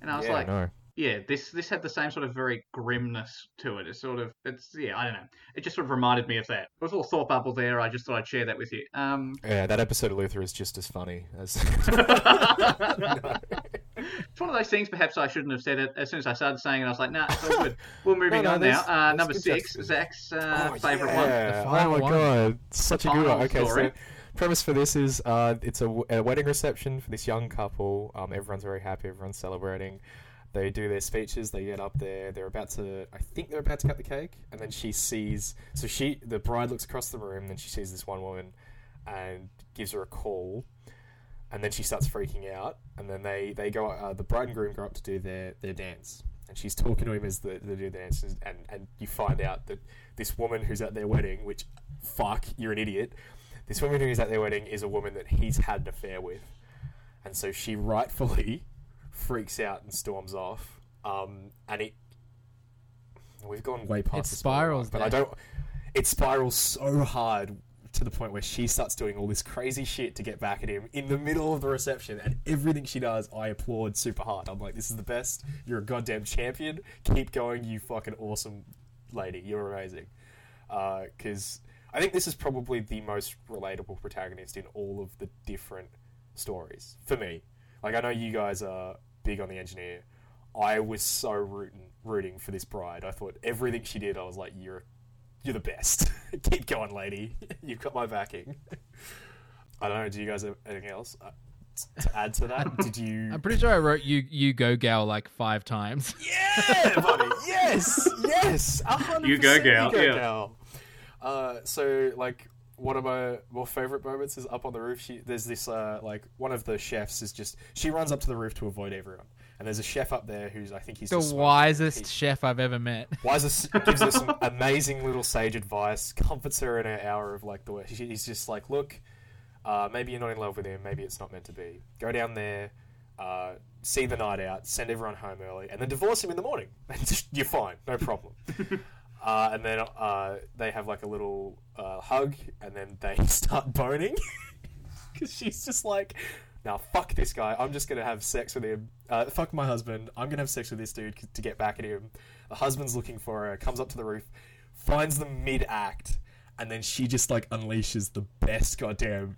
And I was yeah, like, no. yeah, this this had the same sort of very grimness to it. It's sort of it's yeah, I don't know. It just sort of reminded me of that. It was a little thought bubble there. I just thought I'd share that with you. Um, Yeah, that episode of Luther is just as funny as. [LAUGHS] [LAUGHS] it's one of those things. Perhaps I shouldn't have said it as soon as I started saying it. I was like, nah, it's all good. [LAUGHS] We're moving no, on now. Uh, number six, justice. Zach's uh, Oh, favorite one. yeah. The Oh final my one. god, such The a good one. Okay, story. so premise for this is uh, it's a, wedding reception for this young couple. Um, everyone's very happy. Everyone's celebrating. They do their speeches. They get up there. They're about to. I think they're about to cut the cake, and then she sees. So she, the bride, looks across the room. Then she sees this one woman, and gives her a call. And then she starts freaking out. And then they they go. Uh, the bride and groom go up to do their their dance. And she's talking to him as do the dance, and and you find out that this woman who's at their wedding, which fuck, you're an idiot. This woman who's at their wedding is a woman that he's had an affair with, and so she rightfully [LAUGHS] freaks out and storms off. Um, and it, we've gone way past. It the spirals but I don't. It spirals so hard to the point where she starts doing all this crazy shit to get back at him in the middle of the reception, and everything she does, I applaud super hard. I'm like, this is the best. You're a goddamn champion. Keep going, you fucking awesome lady. You're amazing. Because I think this is probably the most relatable protagonist in all of the different stories for me. Like, I know you guys are big on the engineer. I was so rooting, rooting for this bride. I thought everything she did, I was like, you're, you're the best. [LAUGHS] Keep going, lady. [LAUGHS] You've got my backing. [LAUGHS] I don't know. Do you guys have anything else uh, to add to that? Did you? I'm pretty sure I wrote you you go gal like five times. Yeah, buddy. Yes, yes. a hundred You go, gal, You go, yeah. gal. Uh, so like one of my more favorite moments is up on the roof. She there's this uh, like one of the chefs is just she runs up to the roof to avoid everyone, and there's a chef up there who's I think he's the just wisest He- chef I've ever met. Wisest [LAUGHS] gives her some amazing little sage advice, comforts her in her hour of like the way she- he's just like, look, uh, maybe you're not in love with him, maybe it's not meant to be. Go down there, uh, see the night out, send everyone home early, and then divorce him in the morning. [LAUGHS] And just, you're fine, no problem. [LAUGHS] uh, and then uh, they have like a little uh, hug, and then they [LAUGHS] start boning [LAUGHS] because she's just like. Now fuck this guy. I'm just gonna have sex with him. Uh, fuck my husband. I'm gonna have sex with this dude to get back at him. The husband's looking for her. Comes up to the roof, finds them mid act, and then she just like unleashes the best goddamn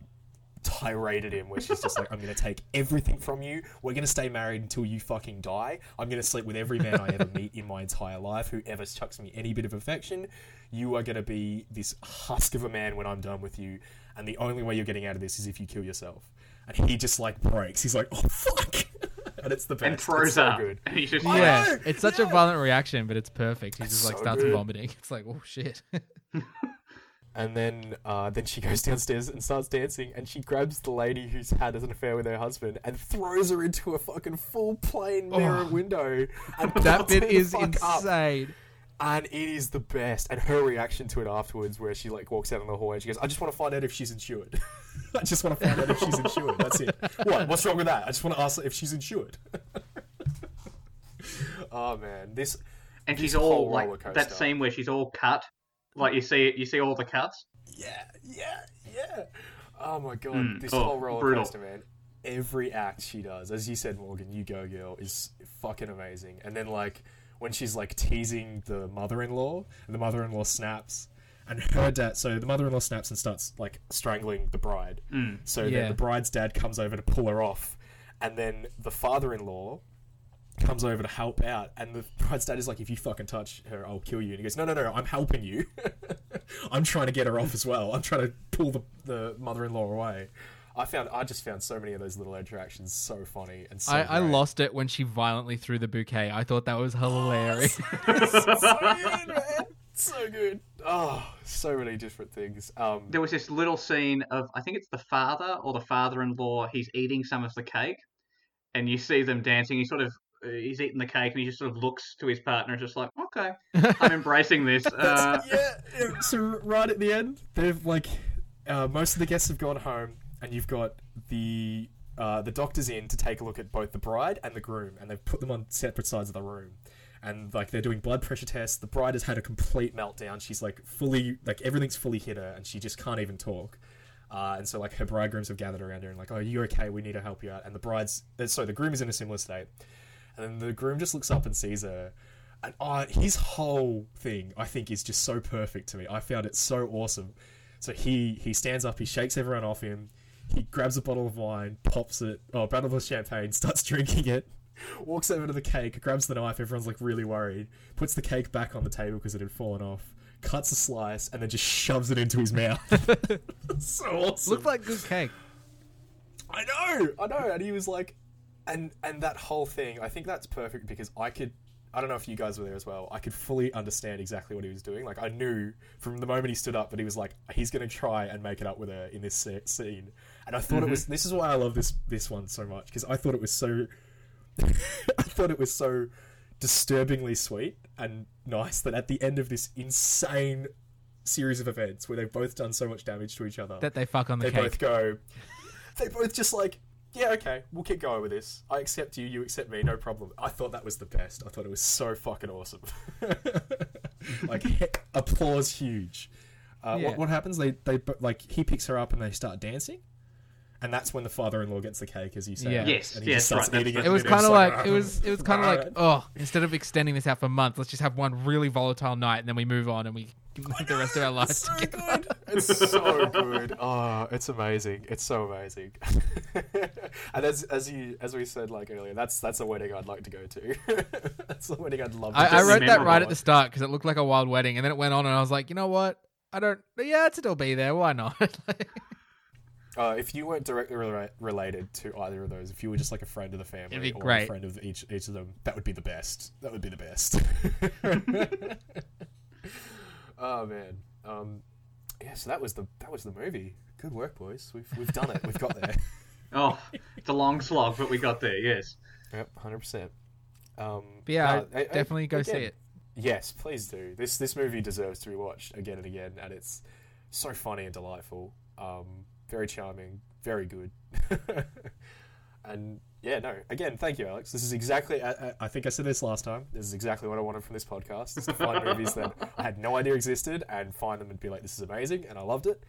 tirade at him, where she's just like, "I'm gonna take everything from you. We're gonna stay married until you fucking die. I'm gonna sleep with every man I ever meet in my entire life who ever chucks me any bit of affection. You are gonna be this husk of a man when I'm done with you, and the only way you're getting out of this is if you kill yourself." And he just like breaks. He's like, "Oh fuck!" [LAUGHS] and it's the best. and throws it's so up. good. And he's just I yeah, know, it's such a violent reaction, but it's perfect. He just like so starts good. vomiting. [LAUGHS] It's like, oh shit. [LAUGHS] And then, uh, then she [LAUGHS] goes downstairs and starts dancing, and she grabs the lady who's had an affair with her husband and throws her into a fucking full plane mirror Oh. window. And [LAUGHS] that bit is fuck up. insane. and it is the best. And her reaction to it afterwards, where she like walks out in the hallway, and she goes, "I just want to find out if she's insured. [LAUGHS] I just want to find out if she's insured. That's it. What? What's wrong with that? I just want to ask if she's insured." oh man, this and this she's all like that coaster. scene where she's all cut. Like you see you see all the cuts. Yeah, yeah, yeah. Oh my god, Mm, this oh, whole roller brutal. coaster, man. Every act she does, as you said, Morgan, you go girl, is fucking amazing. And then like when she's like teasing the mother-in-law, and the mother-in-law snaps, and her dad. So the mother-in-law snaps and starts like strangling the bride. Mm. So Yeah. then the bride's dad comes over to pull her off, and then the father-in-law comes over to help out, and the bride's dad is like, "If you fucking touch her, I'll kill you." And he goes, "No, no, no, I'm helping you. [LAUGHS] I'm trying to get her off as well. I'm trying to pull the the mother-in-law away." I found I just found so many of those little interactions so funny and so. I, I lost it when she violently threw the bouquet. I thought that was hilarious. [LAUGHS] so good, man. So good. Oh, so many different things. Um, There was this little scene of I think it's the father or the father-in-law. He's eating some of the cake, and you see them dancing. He sort of he's eating the cake and he just sort of looks to his partner, just like, okay, [LAUGHS] I'm embracing this. Uh, yeah. So right at the end, they've like uh, most of the guests have gone home, and you've got the uh, the doctors in to take a look at both the bride and the groom, and they've put them on separate sides of the room. And like they're doing blood pressure tests. The bride has had a complete meltdown. She's like fully like everything's fully hit her, and she just can't even talk. Uh, and so like her bridegrooms have gathered around her and like, oh, you okay? We need to help you out. And the bride's so the groom is in a similar state. And then the groom just looks up and sees her, and oh, his whole thing I think is just so perfect to me. I found it so awesome. So he he stands up, he shakes everyone off him, he grabs a bottle of wine, pops it, oh, a bottle of champagne, [LAUGHS] starts drinking it, walks over to the cake, grabs the knife. Everyone's like really worried. Puts the cake back on the table because it had fallen off. Cuts a slice and then just shoves it into his mouth. [LAUGHS] [LAUGHS] so awesome. Looked like good cake. I know, I know. And he was like, and and that whole thing. I think that's perfect because I could. I don't know if you guys were there as well. I could fully understand exactly what he was doing. Like I knew from the moment he stood up that he was like, he's going to try and make it up with her in this scene. And I thought it was. Mm-hmm. This is why I love this this one so much because I thought it was so. [LAUGHS] I thought it was so disturbingly sweet and nice that at the end of this insane series of events where they've both done so much damage to each other, That they fuck on the they cake. both go. They both just like, yeah, okay, we'll keep going with this. I accept you, you accept me, no problem. I thought that was the best. I thought it was so fucking awesome. [LAUGHS] like he- applause, huge. Uh, Yeah. what what happens? They they bo- like he picks her up and they start dancing. And that's when the father-in-law gets the cake, as you say. Yeah. Yes, and he yes, just starts right, eating it. It was kind of just like it was. It was kind of like oh, instead of extending this out for months, let's just have one really volatile night and then we move on and we live [LAUGHS] the rest of our lives It's so together. good. It's so good. Oh, it's amazing. It's so amazing. [LAUGHS] and as as you as we said like earlier, that's that's a wedding I'd like to go to. [LAUGHS] that's a wedding I'd love. to I, I wrote that right at the start because it looked like a wild wedding, and then it went on, and I was like, you know what? I don't. Yeah, it'd still be there. Why not? Uh, if you weren't directly rela- related to either of those, if you were just like a friend of the family It'd be or great. a friend of each each of them, that would be the best. That would be the best. Oh man. Um, yeah, so that was the that was the movie. Good work, boys. We've we've done it. We've got there. [LAUGHS] oh, it's a long slog, but we got there. Yes. Yep, hundred percent. Um, but yeah, no, I- I- definitely go see again, it. Yes, please do. This this movie deserves to be watched again and again, and it's so funny and delightful. Um, very charming, very good. [LAUGHS] and yeah, no. Again, thank you, Alex. This is exactly. I, I- I think I said this last time. This is exactly what I wanted from this podcast: is to find [LAUGHS] movies that I had no idea existed and find them and be like, "This is amazing," and I loved it.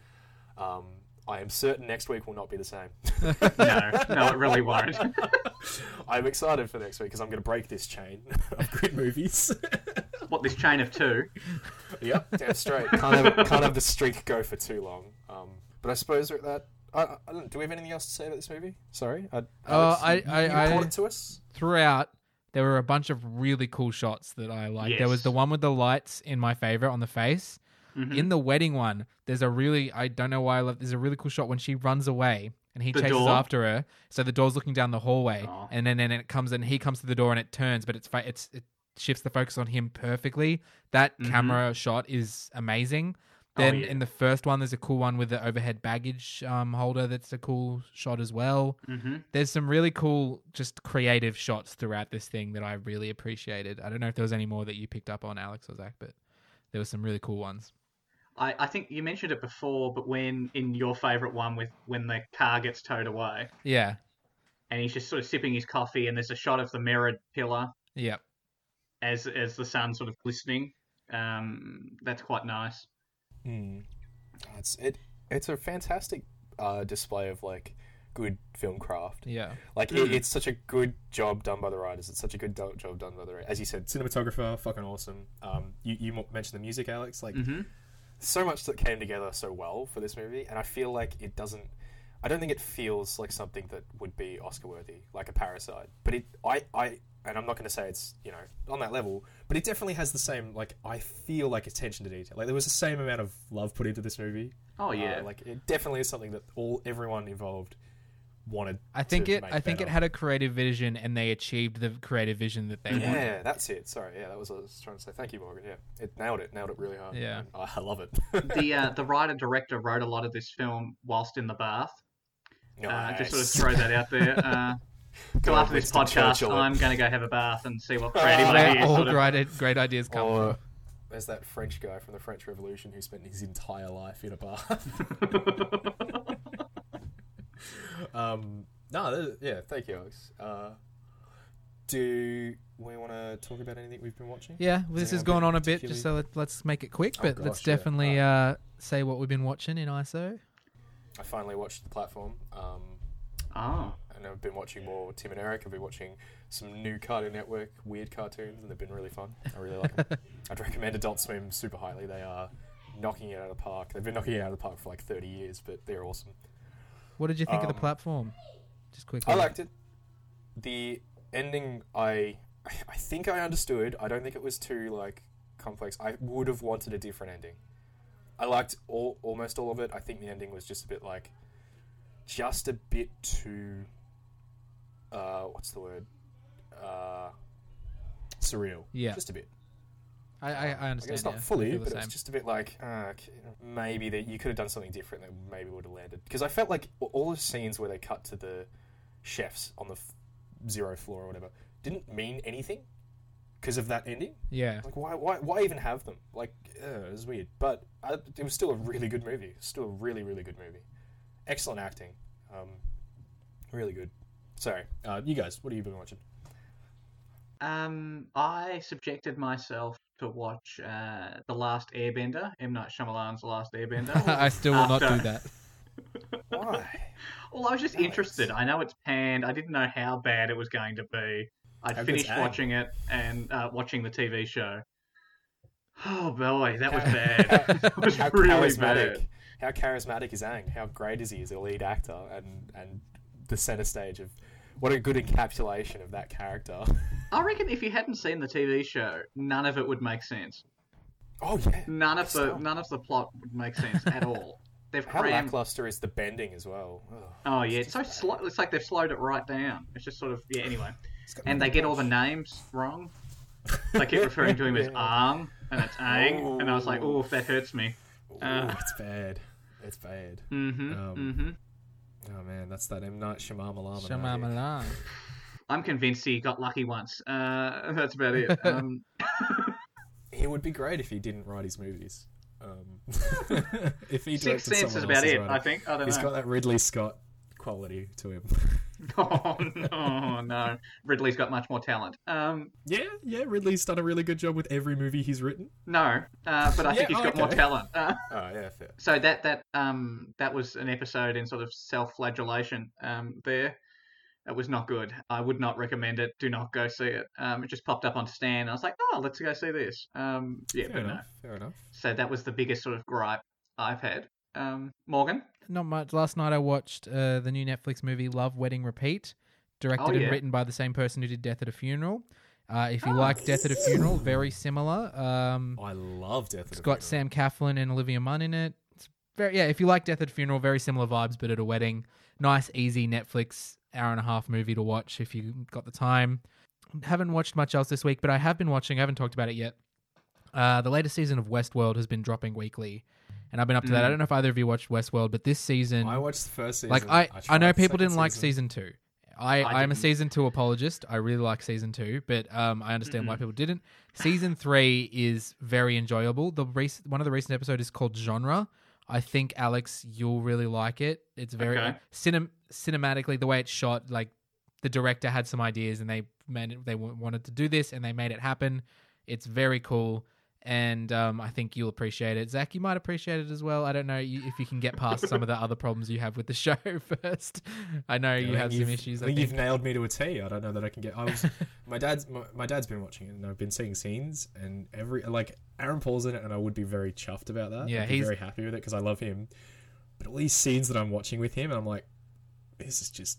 Um, I am certain next week will not be the same. [LAUGHS] No, no, it really won't. [LAUGHS] I'm excited for next week because I'm going to break this chain of good movies. What this chain of two? Yep, damn straight. Can't have, can't have the streak go for too long. Um, but I suppose we're at that. I, I, I don't, we have anything else to say about this movie? Sorry, I, Alex, I- you, I- you I- brought it to us. Throughout, there were a bunch of really cool shots that I liked. There was the one with the lights in my favorite on the face. Mhm. In the wedding one, there's a really I don't know why I love. There's a really cool shot when she runs away and he The chases door? after her. So the door's looking down the hallway, Oh. and then and it comes and he comes to the door and it turns, but it's fa- it's it shifts the focus on him perfectly. That Mhm. camera shot is amazing. Oh, Then yeah. in the first one, there's a cool one with the overhead baggage um, holder. That's a cool shot as well. hmm There's some really cool, just creative shots throughout this thing that I really appreciated. I don't know if there was any more that you picked up on, Alex or Zach, but there were some really cool ones. I, I think you mentioned it before, but when in your favourite one with when the car gets towed away Yeah, and he's just sort of sipping his coffee, and there's a shot of the mirrored pillar yeah, as as the sun sort of glistening. Um, that's quite nice. Mm. It's it. It's a fantastic uh, display of like good film craft. yeah. Like Mm. it, it's such a good job done by the writers. It's such a good do- job done by the writers. as you said, cinematographer, fucking awesome. Um, you you mentioned the music, Alex. Like hmm so much that came together so well for this movie, and I feel like it doesn't. I don't think it feels like something that would be Oscar worthy, like a Parasite. But it, I, I, and I'm not going to say it's you know on that level, but it definitely has the same. Like I feel like attention to detail. Like there was the same amount of love put into this movie. Oh yeah. Uh, like it definitely is something that all everyone involved wanted. I think to it. make I think it had a creative vision, and they achieved the creative vision that they wanted. Yeah, that's it. Sorry, yeah, that was what I was trying to say. Thank you, Morgan. Yeah, it nailed it. Nailed it really hard. Yeah. And I I love it. the uh, [LAUGHS] the writer director wrote a lot of this film whilst in the bath. Uh, just sort of throw that out there. [LAUGHS] Uh, So Go after this Winston podcast, Churchill. I'm going to go have a bath and see what creative ideas. all sort of- great, great ideas come Or from. there's that French guy from the French Revolution who spent his entire life in a bath. [LAUGHS] um, no, yeah, thank you, Alex. Uh, do we want to talk about anything we've been watching? Yeah, Does this has anyone gone been on a bit, just so let, let's make it quick. Oh, But let's gosh, yeah. definitely uh, say what we've been watching in ISO. I finally watched the platform. Um, oh. And I've been watching more Tim and Eric. I've been watching some new Cartoon Network weird cartoons, and they've been really fun. I really like them. [LAUGHS] I'd recommend Adult Swim super highly. They are knocking it out of the park. They've been knocking it out of the park for like 30 years, but they're awesome. What did you think of the Um, platform? Just quickly. I liked it. The ending, I [LAUGHS] I think I understood. I don't think it was too like complex. I would have wanted a different ending. I liked all almost all of it. I think the ending was just a bit like, just a bit too. Uh, what's the word? Uh, surreal. Yeah. just a bit. I, I, I Um, understand. it's not I fully, but it's just a bit like uh, maybe that you could have done something different that maybe would have landed. Because I felt like all the scenes where they cut to the chefs on the f- zero floor or whatever didn't mean anything because of that ending. Yeah. Like why, why, why even have them? Like uh, it was weird, but I, it was still a really good movie. Still a really, really good movie. Excellent acting. Um, really good. Sorry, uh, you guys, what have you been watching? Um, I subjected myself to watch uh, The Last Airbender, M. Night Shyamalan's Last Airbender. [LAUGHS] I still will not do that. [LAUGHS] Why? Well, I was just Alex. interested. I know it's panned. I didn't know how bad it was going to be. I'd How finished watching it and uh, watching the TV show. [SIGHS] Oh boy, that was bad. [LAUGHS] it was how really charismatic, bad. how charismatic is Aang? How great is he as a lead actor and and the center stage of what a good encapsulation of that character. I reckon if you hadn't seen the TV show, none of it would make sense. Oh yeah, None of the none of the plot would make sense at [LAUGHS] all. They've how crammed. lackluster is the bending as well? Ugh. Oh yeah, it's so bad. slow. It's like they've slowed it right down. It's just sort of yeah. Anyway, and they get all the names wrong. [LAUGHS] They keep referring to him as Arm, and it's Aang, and I was like, Ooh. oh, that hurts me. Ooh, uh, it's bad. It's bad. Mm-hmm. Um, mm-hmm. Oh man, that's that M Night Shyamalan. Shamamalan. [LAUGHS] I'm convinced he got lucky once. Uh, [LAUGHS] that's about it. [LAUGHS] Um, He would be great if he didn't write his movies. Um, if he Sixth directed Sense is about else's it. writing. I think. I don't He's know. got that Ridley Scott quality to him. [LAUGHS] Oh no, no. Ridley's got much more talent. Um, yeah, yeah. Ridley's done a really good job with every movie he's written. no, uh, but I think Yeah, he's got more talent. Uh, Oh yeah, fair. [LAUGHS] so that that um that was an episode in sort of self-flagellation. Um, there, it was not good. I would not recommend it. Do not go see it. Um, it just popped up on Stan. I was like, oh, let's go see this. Um, yeah, fair but no. enough. Fair enough. So that was the biggest sort of gripe I've had. Um, Morgan. Not much. Last night I watched uh, the new Netflix movie Love, Wedding, Repeat, directed Oh, and written by the same person who did Death at a Funeral. Uh, if you Oh. like Death at a Funeral, very similar. Um, I love Death. At a Funeral. It's got Sam Claflin and Olivia Munn in it. It's very yeah. If you like Death at a Funeral, very similar vibes, but at a wedding. Nice, easy Netflix hour and a half movie to watch if you got the time. Haven't watched much else this week, but I have been watching. I haven't talked about it yet. Uh, the latest season of Westworld has been dropping weekly, and I've been up to that. Mm. I don't know if either of you watched Westworld, but this season, I watched the first season. like I, I, tried know people didn't like season two. I, I I'm a season two apologist. I really like season two, but um, I understand why Mm-mm. people didn't. Season three is very enjoyable. The rec- one of the recent episodes is called Genre. I think Alex, you'll really like it. It's very Okay. cinem- cinematically the way it's shot. Like the director had some ideas and they made it, they wanted to do this and they made it happen. It's very cool. And um, I think you'll appreciate it. Zach, you might appreciate it as well. I don't know if you can get past some of the other problems you have with the [LAUGHS] show first. I know you I have some issues. I I think think. you've nailed me to a T. I don't know that I can get. I was [LAUGHS] my dad's my, my dad's been watching it, and I've been seeing scenes, and every like Aaron Paul's in it, and I would be very chuffed about that. Yeah, I'd be he's- very happy with it because I love him. But all these scenes that I'm watching with him, and I'm like, this is just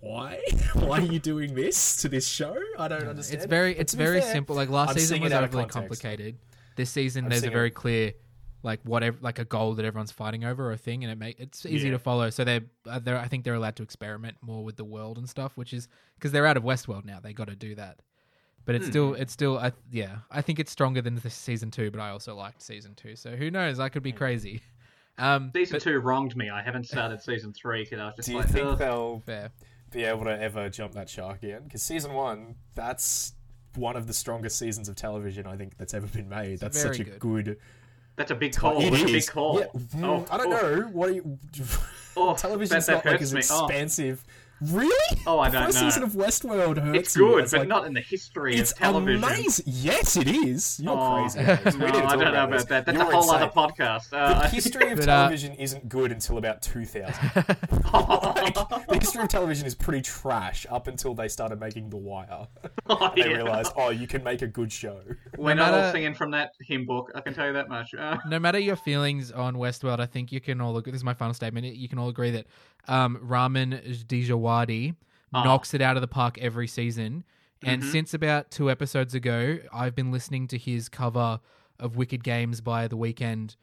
why? [LAUGHS] why are you doing this to this show? I don't understand. It's very it's very fair, simple. Like last I'm season was it out of overly complicated. This season, I'm there's a seeing it- very clear, like whatever, like a goal that everyone's fighting over or a thing, and it make it's easy Yeah. to follow. So they're, uh, they're I think they're allowed to experiment more with the world and stuff, which is because they're out of Westworld now. They got to do that. But it's still Hmm. it's still I, yeah I think it's stronger than the season two. But I also liked season two. So who knows? I could be Hmm. crazy. Um, Season but- two wronged me. I haven't started season three because I was just Do you think "Ugh." they'll? fair. Be able to ever jump that shark again. Because season one, that's one of the strongest seasons of television I think that's ever been made. that's such a good. good. That's a big call. It That's a big call. Yeah, mm, Oh, I don't oh, know. What are you? Oh, [LAUGHS] Television's that, that not like as me. Oh. Expansive. Really? Oh, I The don't first know. season of Westworld hurts It's you. good, It's but like- not in the history It's of television. It's amazing. Yes, it is. You're Oh, crazy. [LAUGHS] No, I don't know about about this. that. That's You're a whole insane. other podcast. The Uh, history of [LAUGHS] But, uh, television isn't good until about 2000. like, [LAUGHS] the history of television is pretty trash up until they started making The Wire. oh, They yeah. realized, oh, you can make a good show. We're No not all singing from that hymn book. I can tell you that much. Uh, no matter your feelings on Westworld, I think you can all agree. This is my final statement. You can all agree that um, Ramin Djawadi Oh. knocks it out of the park every season. And Mhm. since about two episodes ago, I've been listening to his cover of Wicked Games by The Weeknd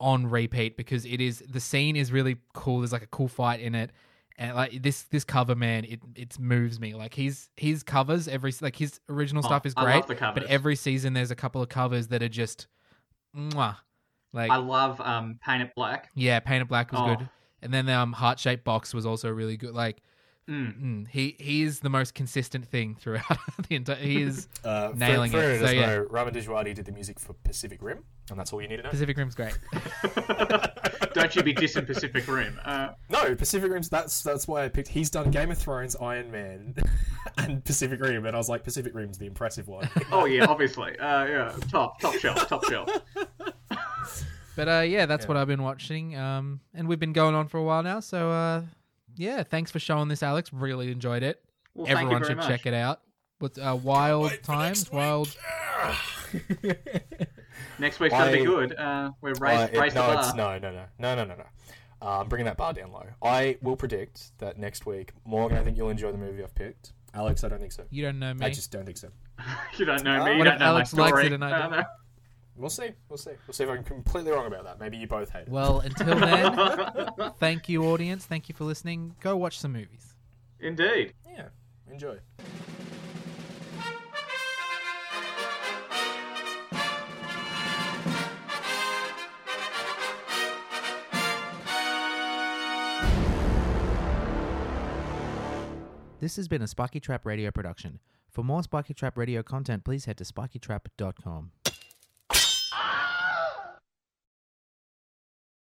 on repeat because it is the scene is really cool. There's like a cool fight in it. And like this this cover man, it it moves me. Like his his covers every like his original Oh, stuff is I great, love the but every season there's a couple of covers that are just mwah. Like I love um, Paint It Black. yeah, Paint It Black was Oh. good, and then um, Heart Shaped Box was also really good. Like Mm. mm, he he is the most consistent thing throughout [LAUGHS] the entire. He is [LAUGHS] Uh, Nailing for, for it. anyone who So, yeah. know, Ramin Djawadi did the music for Pacific Rim, and that's all you need to know. Pacific Rim's great. [LAUGHS] Don't you be dissing Pacific Rim. Uh, No, Pacific Rim's that's that's why I picked. He's done Game of Thrones, Iron Man, and Pacific Rim, and I was like, Pacific Rim's the impressive one. oh yeah, obviously. Uh, yeah, top top shelf, top shelf. But uh, yeah, that's Yeah. what I've been watching. Um, and we've been going on for a while now. So uh, yeah, thanks for showing this, Alex. Really enjoyed it. Well, thank Everyone you should much. check it out. What's uh, Wild Tales? Wild. [LAUGHS] Next week's gonna be good. Uh, we're I- raised, it- raised the bar. it's, no, no, no, no, no, no, no. Uh, I'm bringing that bar down low. I will predict that next week, Morgan, I think you'll enjoy the movie I've picked. Alex, I don't think so. You don't know me. I just don't think so. [LAUGHS] you don't know me. Uh, You What don't if know Alex my likes it and I Uh, don't? no. We'll see. We'll see. We'll see if I'm completely wrong about that. Maybe you both hate it. Well, until [LAUGHS] then, thank you, audience. Thank you for listening. Go watch some movies. Indeed. yeah, enjoy. This has been a Spiky Trap Radio production. For more Spiky Trap Radio content, please head to spikytrap.com.